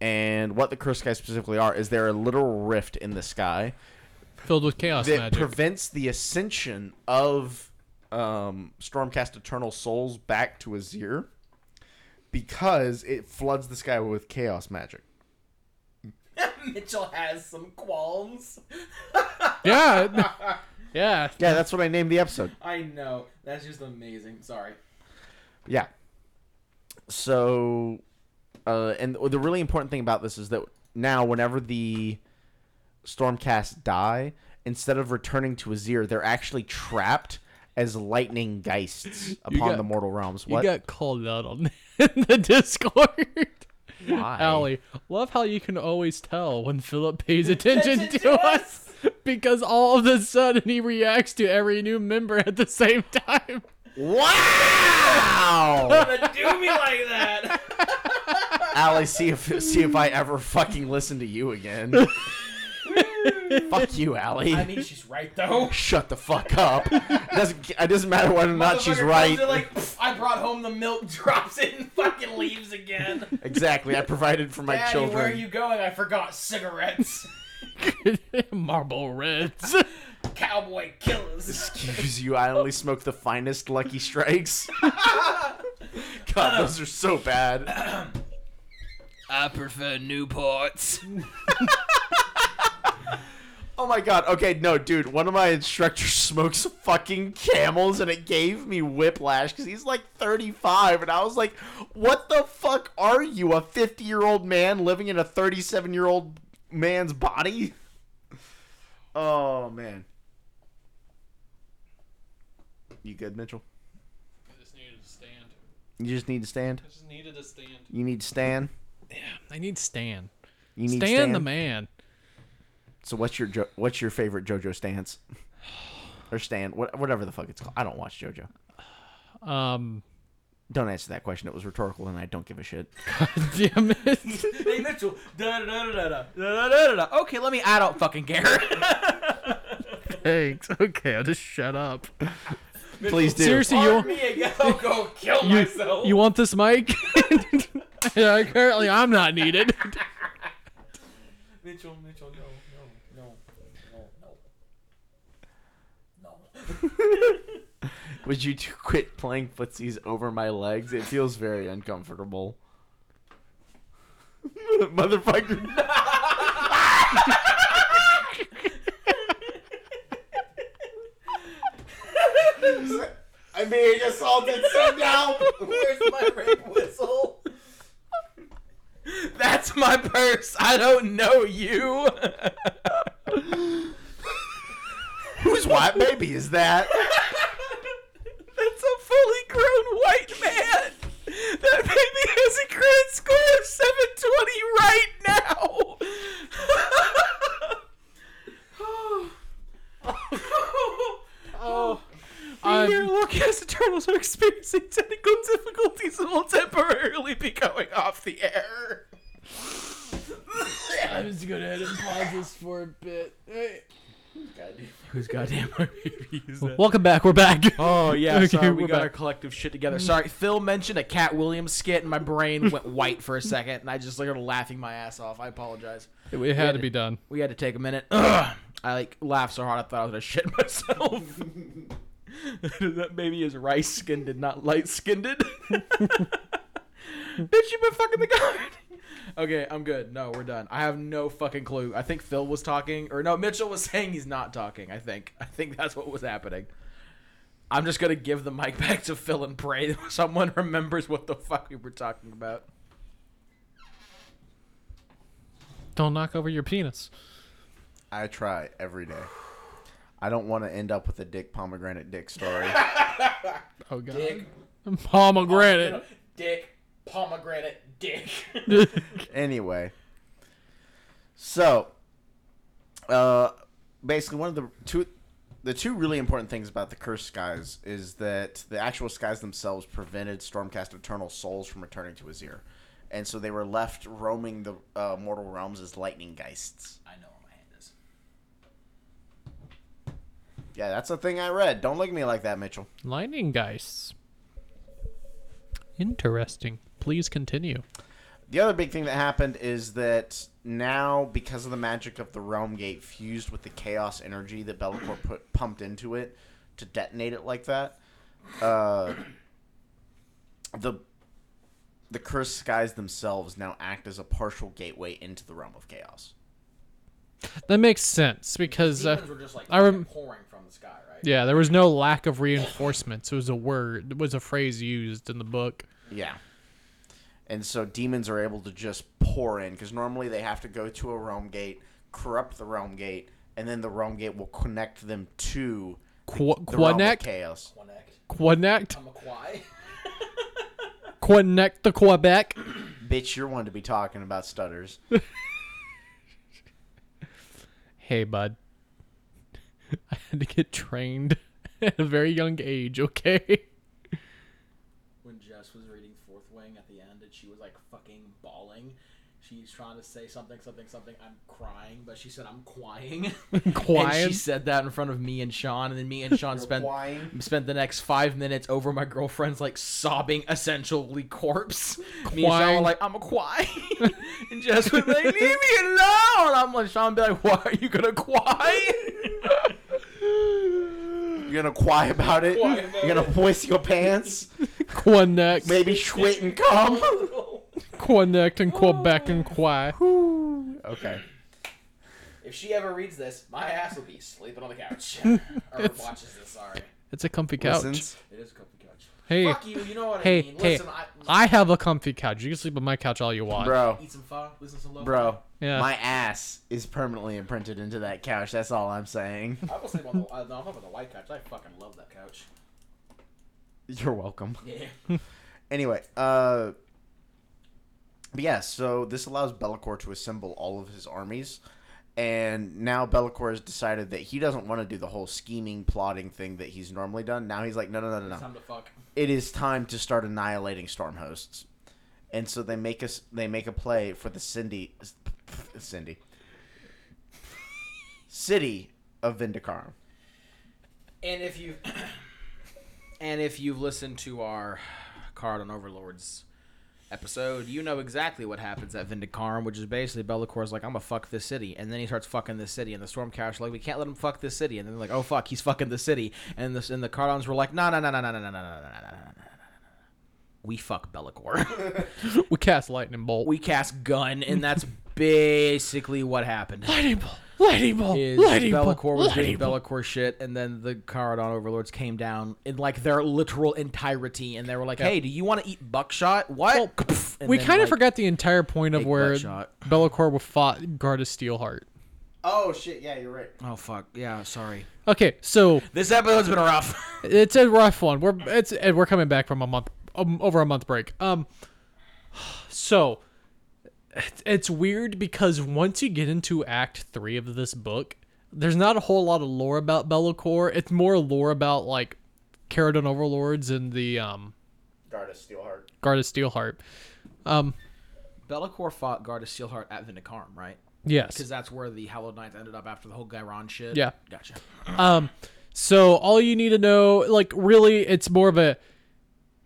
And what the cursed skies specifically are is they're a literal rift in the sky Filled with chaos that magic. prevents the ascension of um, Stormcast Eternal Souls back to Azyr because it floods the sky with chaos magic. Mitchell has some qualms. yeah. yeah. Yeah, that's what I named the episode. I know. That's just amazing. Sorry. Yeah. So Uh, and the really important thing about this is that now, whenever the Stormcast die, instead of returning to Azyr, they're actually trapped as lightning geists upon got- the mortal realms. What? You got called out on the Discord. Why? Allie, love how you can always tell when Philip pays attention to us because all of a sudden he reacts to every new member at the same time. Wow! Gonna do me like that. Allie, see if see if I ever fucking listen to you again. Fuck you, Allie. I mean, she's right though. Shut the fuck up. It doesn't it doesn't matter whether or not she's Motherfucker right. comes in Like, "Pff, I brought home the milk, drops it, and fucking leaves again. Exactly. I provided for my Daddy, children. where are you going? I forgot cigarettes. Marble Reds. Cowboy killers. Excuse you, I only smoke the finest Lucky Strikes. God, those are so bad. I prefer Newports. Oh my god. Okay, no, dude. One of my instructors smokes fucking camels and it gave me whiplash because he's like 35. And I was like, what the fuck are you? A 50 year old man living in a 37 year old man's body? Oh, man. You good, Mitchell? I just needed to stand. You just need to stand? I just needed to stand. You need to stand? I need Stan. You need Stan, stand? the man. So what's your jo- what's your favorite JoJo stance? Or stand what, whatever the fuck it's called. I don't watch JoJo. Um, Don't answer that question. It was rhetorical, and I don't give a shit. damn it. hey Mitchell. Da da da da da. Da, da, da, da, da. Okay, let me. I don't fucking care. Thanks. Okay, I'll just shut up. Please do. Seriously, Mark you me again. I'll go kill you, myself. you want this mic? yeah, currently I'm not needed. Mitchell, Mitchell, no, no, no, no, no, no. Would you two quit playing footsies over my legs? It feels very uncomfortable. Motherfucker. I'm being assaulted. Sit down. Where's my rape whistle? That's my purse. I don't know you. Whose white baby is that? That's a fully grown white man. That baby has a credit score of 720 right now. Oh, oh. oh. Um, Here, Lorecast Eternals are experiencing technical difficulties and will temporarily be going off the air. I'm just gonna head and pause this for a bit. Hey. Who's goddamn my baby is? Welcome back. We're back. Oh yeah, Okay, sorry, we we're got back. our collective shit together. Sorry, Phil mentioned a Katt Williams skit, and my brain went white for a second, and I just started laughing my ass off. I apologize. It had to be done. We had to take a minute. Ugh. I like laughed so hard I thought I was gonna shit myself. that baby is rice skinned and not light skinned. Bitch, you've been fucking the guard. Okay, I'm good. No, we're done. I have no fucking clue. I think Phil was talking, or no, Mitchell was saying he's not talking. I think. I think that's what was happening. I'm just gonna give the mic back to Phil and pray that someone remembers what the fuck we were talking about. Don't knock over your penis. I try every day. I don't want to end up with a dick pomegranate dick story. Oh god. Dick, Pomegranate. dick, pomegranate, dick. anyway, so uh, basically, one of the two, the two really important things about the cursed skies is that the actual skies themselves prevented Stormcast Eternal souls from returning to Azyr, and so they were left roaming the uh, mortal realms as lightning geists. I know where my hand is. Yeah, that's a thing I read. Don't look at me like that, Mitchell. Lightning Geists. Interesting. Please continue. The other big thing that happened is that now, because of the magic of the Realm Gate fused with the chaos energy that Be'lakor put pumped into it to detonate it like that, uh, the the cursed skies themselves now act as a partial gateway into the realm of chaos. That makes sense because uh, Demons were just like I rem- pouring from the sky, right? yeah, there was no lack of reinforcements. It was a word. It was a phrase used in the book. Yeah. And so demons are able to just pour in because normally they have to go to a realm gate, corrupt the realm gate, and then the realm gate will connect them to Qu- the realm of Connect, chaos. connect, I'm a quai. connect the Quebec. Bitch, you're one to be talking about stutters. Hey, bud. I had to get trained at a very young age. Okay. when Jess was reading Fourth Wing at the end and she was like fucking bawling. She's trying to say something, something, something. I'm crying, but she said I'm crying. And she said that in front of me and Sean, and then me and Sean spent spent the next five minutes over my girlfriend's like sobbing, essentially corpse. Me and Sean were like, I'm a quiet. and Jess was like, Leave me alone. I'm like, Sean, be like, Why are you gonna cry? You're gonna cry about it. Cry You're gonna whisk your pants. Connect, Maybe schwit and cum. Connect, and Quebec and Qui. Okay. If she ever reads this, my ass will be sleeping on the couch. or watches this, sorry. It's a comfy couch. Listens. It is a comfy couch. Hey, Fuck you, you know what hey, I mean. hey. Listen, I, I have a comfy couch. You can sleep on my couch all you want. Bro, eat some pho, listen to some lo bro, Yeah. my ass is permanently imprinted into that couch. That's all I'm saying. I will sleep on the. Uh, no, I'm talking about the white couch. I fucking love that couch. You're welcome. Yeah. Anyway, uh, but yeah, so this allows Be'lakor to assemble all of his armies, and now Be'lakor has decided that he doesn't want to do the whole scheming, plotting thing that he's normally done. Now he's like, no, no, no, no, no. Time to fuck. It is time to start annihilating storm hosts, and so they make us they make a play for the Cindy, Cindy, city of Vindicar. And if you, and if you've listened to our Kharadron Overlords episode, you know exactly what happens at Vindicarum, which is basically Be'lakor's like, I'm gonna fuck this city, and then he starts fucking this city, and the Stormcast like, we can't let him fuck this city, and then they're like, oh fuck, he's fucking the city, and this and the Kharadrons were like, no, no, no, no, no, no, no, no, no, no, no, no, no. We fuck Be'lakor. We cast lightning bolt. we cast gun, and that's basically what happened. lightning bolt. Lightning bolt. is lightning bolt. was lightning doing bolt. Be'lakor shit, and then the Kharadron overlords came down in like their literal entirety, and they were like, "Hey, do you want to eat buckshot? What?" And We then, kind of like, forgot the entire point of big where buckshot. Be'lakor fought Garda Steelheart. Oh shit! Yeah, you're right. Oh fuck! Yeah, sorry. Okay, so This episode's been rough. it's a rough one. We're it's and we're coming back from a month um, over a month break. Um, so it's, it's weird because once you get into Act Three of this book, there's not a whole lot of lore about Be'lakor. It's more lore about like Kharadron overlords and the um Garda Steelheart. Guard of Steelheart. Um, Be'lakor fought Garda Steelheart at Vindicarum, right? yes. Because that's where the Hallowed Knights ended up after the whole Ghyran shit. Yeah. Gotcha. Um, so all you need to know, like, really, it's more of a,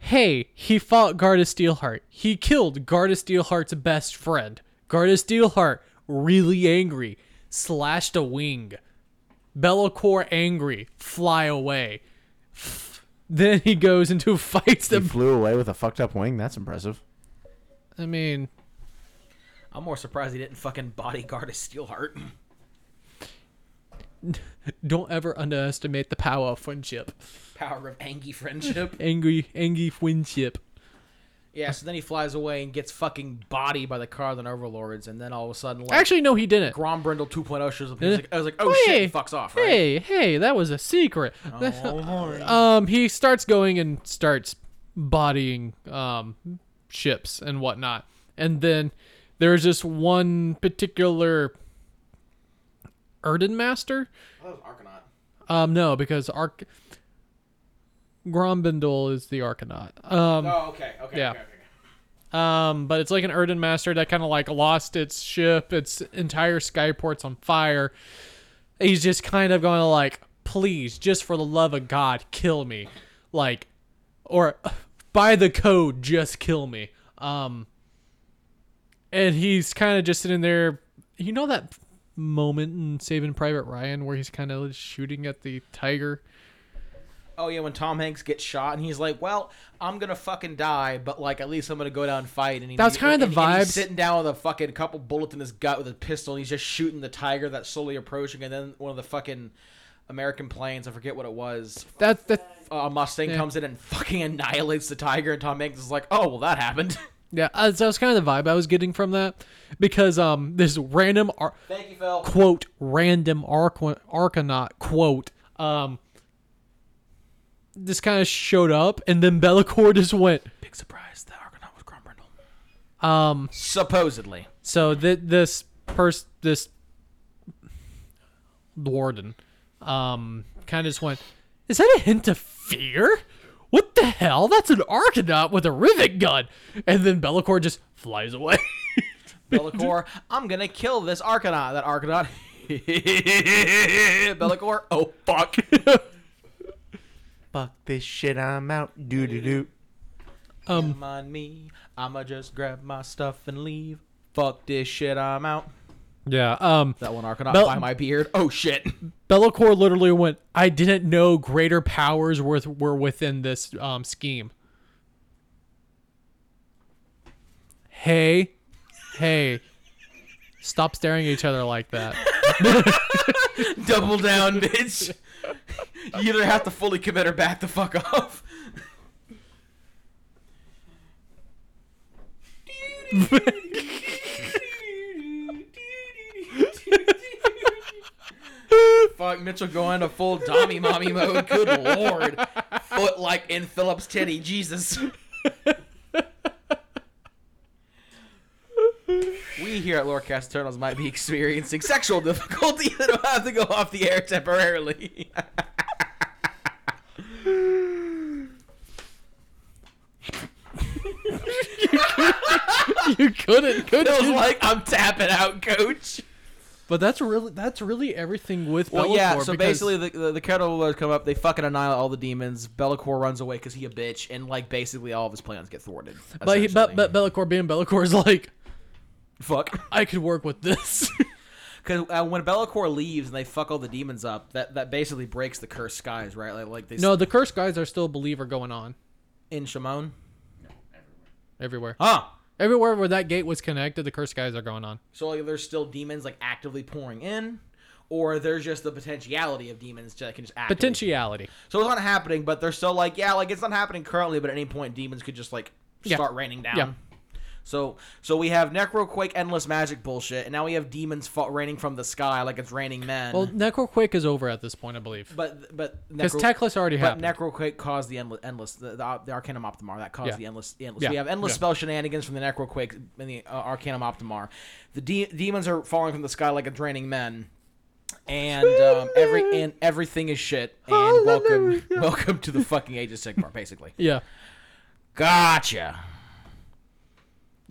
hey, he fought Garda Steelheart. He killed Garda Steelheart's best friend. Garda Steelheart really angry, slashed a wing. Be'lakor angry, fly away. Then he goes into fights He that. flew away with a fucked up wing. That's impressive. I mean, I'm more surprised he didn't fucking body Garda Steelheart. don't ever underestimate the power of friendship. Power of angry friendship. Angry, angry friendship. yeah. So then he flies away and gets fucking bodied by the Kharadron overlords, and then all of a sudden, like, Actually, no, he didn't. Grombrindle 2.0 shows up. And was like, I was like, oh Hey, shit, he fucks off, right? Hey, hey, that was a secret. um, he starts going and starts bodying um ships and whatnot, and then there's this one particular Endrinmaster. Oh, was Arkanaut. Um, no, because Arc Grombrindle is the Arkanaut. Um, Oh, okay, okay, Yeah. okay, okay. Um, but it's like an Endrinmaster that kind of like lost its ship, its entire skyport's on fire. He's just kind of going like, please, just for the love of God, kill me, like, or by the code, just kill me. Um, and he's kind of just sitting there. You know that moment in Saving Private Ryan where he's kind of shooting at the tiger. Oh yeah, when Tom Hanks gets shot and he's like, "Well, I'm gonna fucking die, but like at least I'm gonna go down and fight." And he, That's the and- and he's vibes. sitting down with a fucking couple bullets in his gut with a pistol. And he's just shooting the tiger that's slowly approaching, and then one of the fucking American planes, I forget what it was, That that uh, a Mustang Yeah. comes in and fucking annihilates the tiger, and Tom Hanks is like, "Oh well, that happened." Yeah, uh, so that's kind of the vibe I was getting from that because um this random ar- Thank you, Phil. quote random arc arkanaut quote um this kind of showed up and then Be'lakor just went Big surprise. The Arkanaut was Grombrindle. um Supposedly. so th- this person this warden um kind of just went is that a hint of fear what the hell that's an arkanaut with a rivet gun and then Be'lakor just flies away Be'lakor, I'm gonna kill this Arkanaut. That Arkanaut. Be'lakor, oh fuck. Fuck this shit, I'm out. Doo doo doo. um Come on me. I'ma just grab my stuff and leave. Fuck this shit, I'm out. Yeah um That one Bel- by my beard. Oh shit. Be'lakor literally went, I didn't know greater powers were, were within this um, scheme. Hey, hey, stop staring at each other like that. Double down, bitch. You either have to fully commit or back the fuck off. Fuck, Mitchell going to full Dommy Mommy mode. Good lord. Foot like in Phillips Teddy. Jesus. We here at Lorecast Eternals might be experiencing sexual difficulty that will have to go off the air temporarily. you couldn't, could Feels you? like I'm tapping out, coach. But that's really that's really everything with Well, Bellator. yeah. So because- basically, the the, the kettle Lords come up. They fucking annihilate all the demons. Be'lakor runs away because he a bitch, and like basically all of his plans get thwarted. but, he, but essentially. but Be'lakor being Be'lakor is like, fuck. I could work with this. Because uh, when Be'lakor leaves and they fuck all the demons up, that that basically breaks the cursed skies, right? Like like they no, the cursed skies are still believer going on in Chamon. No, everywhere. everywhere. Huh. Everywhere where that gate was connected, the cursed skies are going on. So like, there's still demons like actively pouring in, or there's just the potentiality of demons that can just actively. Potentiality. So it's not happening, but they're still like, yeah, like it's not happening currently, but at any point demons could just like Yeah. start raining down. Yeah. So so we have Necroquake endless magic bullshit, and now we have demons fa- raining from the sky like it's raining men. Well, Necroquake is over at this point, I believe. but but Because Necro- Teclis already but happened. Necroquake caused the endless, endless the, the, the Arcanum Optimar. That caused Yeah. the endless, the endless. Yeah. We have endless Yeah. spell shenanigans from the Necroquake and the uh, Arcanum Optimar. The de- demons are falling from the sky like a draining men. And um, every and everything is shit. And welcome, welcome to the fucking Age of Sigmar, basically. yeah. Gotcha.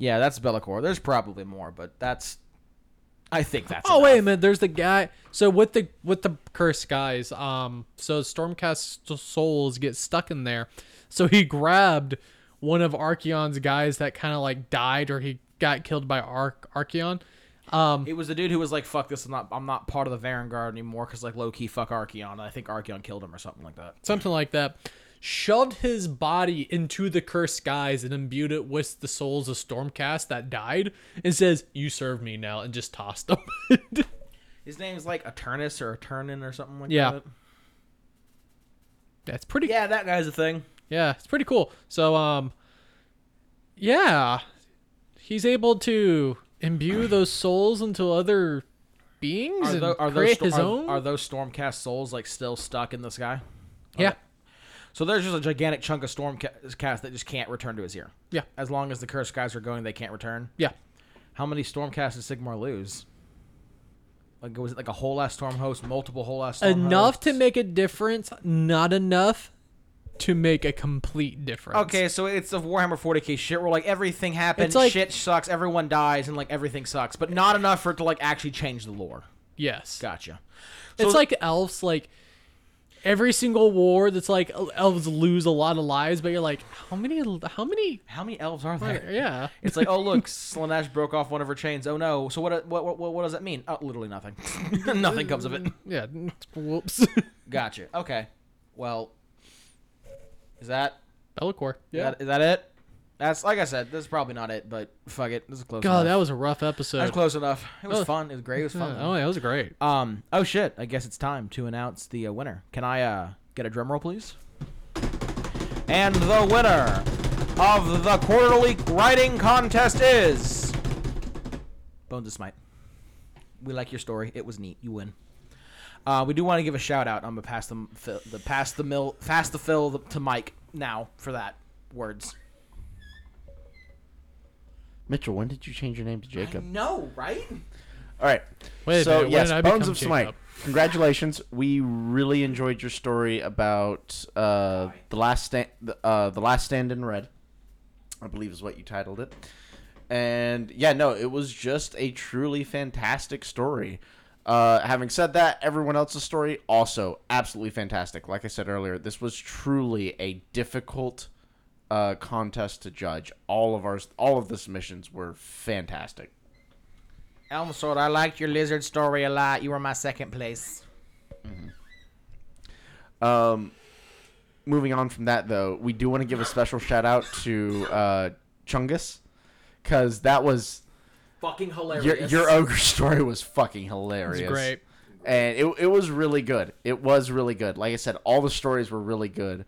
Yeah, that's Be'lakor. There's probably more, but that's. I think that's. Oh wait a minute. There's the guy. So with the with the cursed skies, um, so Stormcast souls get stuck in there. So he grabbed one of Archaon's guys that kind of like died or he got killed by Arch Archaon. Um, It was the dude who was like, "Fuck this! I'm not. I'm not part of the Varangard anymore." Because like low key, fuck Archaon. I think Archaon killed him or something like that. something like that. Shoved his body into the cursed skies and imbued it with the souls of Stormcast that died, and says, "You serve me now," and just tossed them. His name's like Eternus or Eternin or something like Yeah. that. That's pretty. Yeah, that guy's a thing. Yeah, it's pretty cool. So, um, yeah, he's able to imbue those souls into other beings Are, and those create sto- his are, own. are those Stormcast souls like still stuck in the sky? yeah, So there's just a gigantic chunk of Stormcast cast that just can't return to Azyr. yeah, As long as the cursed skies are going, they can't return. yeah. How many Stormcast did Sigmar lose? Like was it like a whole ass storm host, multiple whole ass storm Enough to make a difference, not enough to make a complete difference. Okay, so it's a Warhammer 40k shit where like everything happens, It's like- shit sucks, everyone dies, and like everything sucks, but not enough for it to like actually change the lore. Yes. Gotcha. it's So- like elves, like every single war that's like elves lose a lot of lives, but you're like, how many? How many? How many elves are there? Yeah. It's like, oh look, Slaanesh broke off one of her chains. Oh no. So what? What? What, what does that mean? Oh, literally nothing. nothing comes of it. Yeah. Whoops. Gotcha. Okay. Well, is that Be'lakor. is that, is that it? That's like I said. This is probably not it, but fuck it. This is close. God, enough. that was a rough episode. That's close enough. It was Oh. fun. It was great. It was fun. Yeah, oh, yeah, it was great. Um. Oh shit. I guess it's time to announce the uh, winner. Can I uh get a drum roll, please? And the winner of the quarterly writing contest is Bones of Smite. We like your story. It was neat. You win. Uh, we do want to give a shout out. I'm gonna pass the the pass the mill pass the fill to Mike now for that words. Mitchell, when did you change your name to Jacob? No, right? All right. Wait a so minute, when yes, did I Bones of Smite. Jacob? Congratulations. We really enjoyed your story about uh, the last stand, the, uh, the last stand in red. I believe is what you titled it. And yeah, no, it was just a truly fantastic story. Uh, having said that, everyone else's story also absolutely fantastic. Like I said earlier, this was truly a difficult uh, contest to judge. All of our all of the submissions were fantastic. Elmsword, I liked your lizard story a lot. You were my second place. Um, moving on from that, though, we do want to give a special shout out to uh, Chungus, because that was Fucking hilarious. your your ogre story was fucking hilarious. It's great. and it it was really good. It was really good. Like I said, all the stories were really good,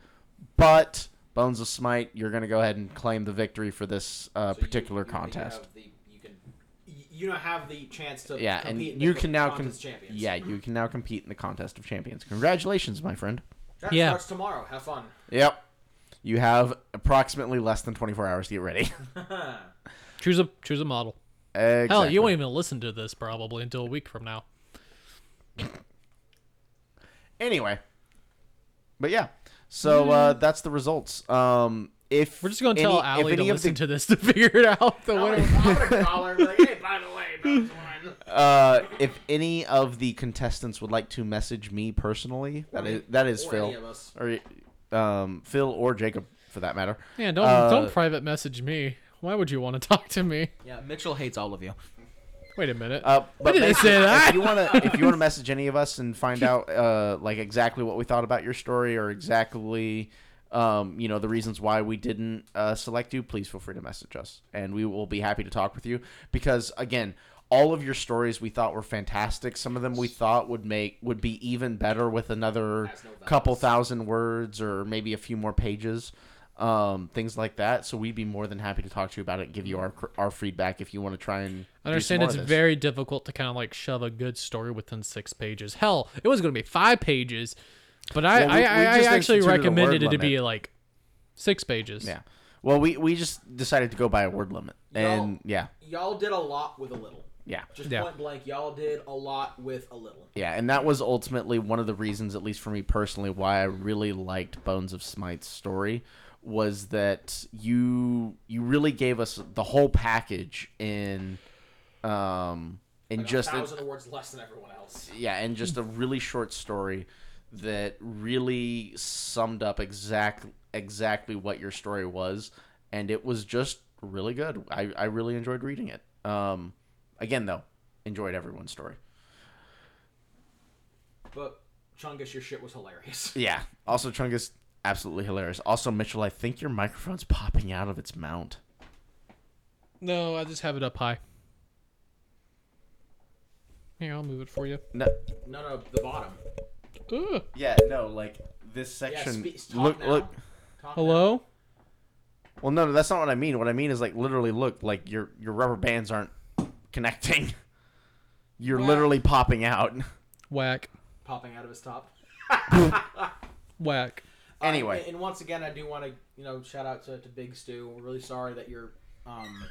but Bones of Smite, you're gonna go ahead and claim the victory for this uh, So you- particular you- you contest. have the- you can you don't have the chance to yeah, and compete in you the can now com- contest champions. yeah you can now compete in the contest of champions. Congratulations, my friend. that Yeah. starts tomorrow. Have fun. Yep. You have approximately less than 24 hours to get ready. Choose a choose a model. exactly. Hell, you won't even listen to this probably until a week from now. Anyway, but yeah, so uh, that's the results. Um, if We're just gonna tell any- Allie if to any of listen the, to this to figure it out. The winner. I'm gonna call her like, hey, by the way, Bones won. uh, if any of the contestants would like to message me personally, that is that is Or Phil any of us. or um, Phil or Jacob for that matter. Yeah, don't Uh, don't private message me. Why would you want to talk to me? Yeah, Mitchell hates all of you. Wait a minute. Uh, but didn't basically, say that. If you want to, if you want to message any of us and find out, uh, like exactly what we thought about your story or exactly, um, you know, the reasons why we didn't uh, select you, please feel free to message us, and we will be happy to talk with you. Because again, all of your stories we thought were fantastic. Some of them we thought would make would be even better with another no couple thousand words or maybe a few more pages. Um, things like that. So we'd be more than happy to talk to you about it give you our our feedback if you want to try and I understand do it's some more of very difficult to kind of like shove a good story within six pages. Hell, it was going to be five pages, but I Well, we- I, we I just actually recommended it to be like six pages. Yeah. Well, we we just decided to go by a word limit, and yeah, Y'all did a lot with a little. yeah, Just Yeah. point blank, y'all did a lot with a little. yeah, and that was ultimately one of the reasons, at least for me personally, why I really liked Bones of Smite's story was that you you really gave us the whole package in um in Like just a a, thousand words less than everyone else. yeah, and just a really short story that really summed up exact exactly what your story was, and it was just really good. I, I really enjoyed reading it. Um, again though, enjoyed everyone's story. But Chungus, your shit was hilarious. Yeah. Also, Chungus, absolutely hilarious. Also, Mitchell, I think your microphone's popping out of its mount. No, I just have it up high. Here, I'll move it for you. No. No, no, the bottom. Ugh. Yeah. No. Like this Yeah, section. spe- talk look. now. Look. Talk Hello? Well, no, no, that's not what I mean. What I mean is like literally look. Like your your rubber bands aren't connecting. You're Well- literally popping out. Whack. Popping out of his top. Whack. Anyway. and- and once again, I do want to, you know, shout out to, to Big Stu. We're really sorry that you're. Um,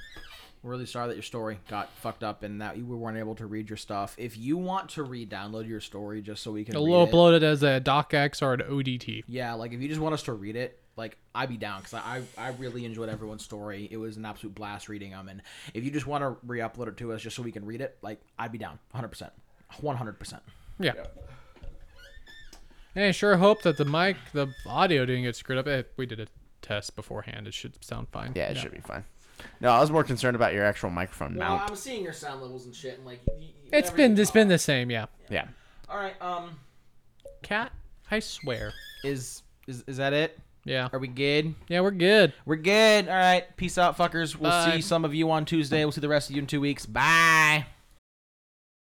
we're really sorry that your story got fucked up and that you weren't able to read your stuff. If you want to re-download your story just so we can It'll read upload it as a docx or an ODT. yeah, like if you just want us to read it, like I'd be down because I, I I really enjoyed everyone's story. It was an absolute blast reading them, and if you just want to re-upload it to us just so we can read it, like I'd be down, hundred percent, one hundred percent. Yeah. Hey, sure hope that the mic, the audio didn't get screwed up. Eh, we did a test beforehand. It should sound fine. Yeah, it should be fine. No, I was more concerned about your actual microphone Well, mount. I'm seeing your sound levels and shit, and like. You, you It's never been even it's been the same, yeah. Yeah. All right. Um. Cat, I swear. Is is is that it? Yeah. Are we good? Yeah, we're good. We're good. All right. Peace out, fuckers. We'll Bye. see some of you on Tuesday. We'll see the rest of you in two weeks. Bye.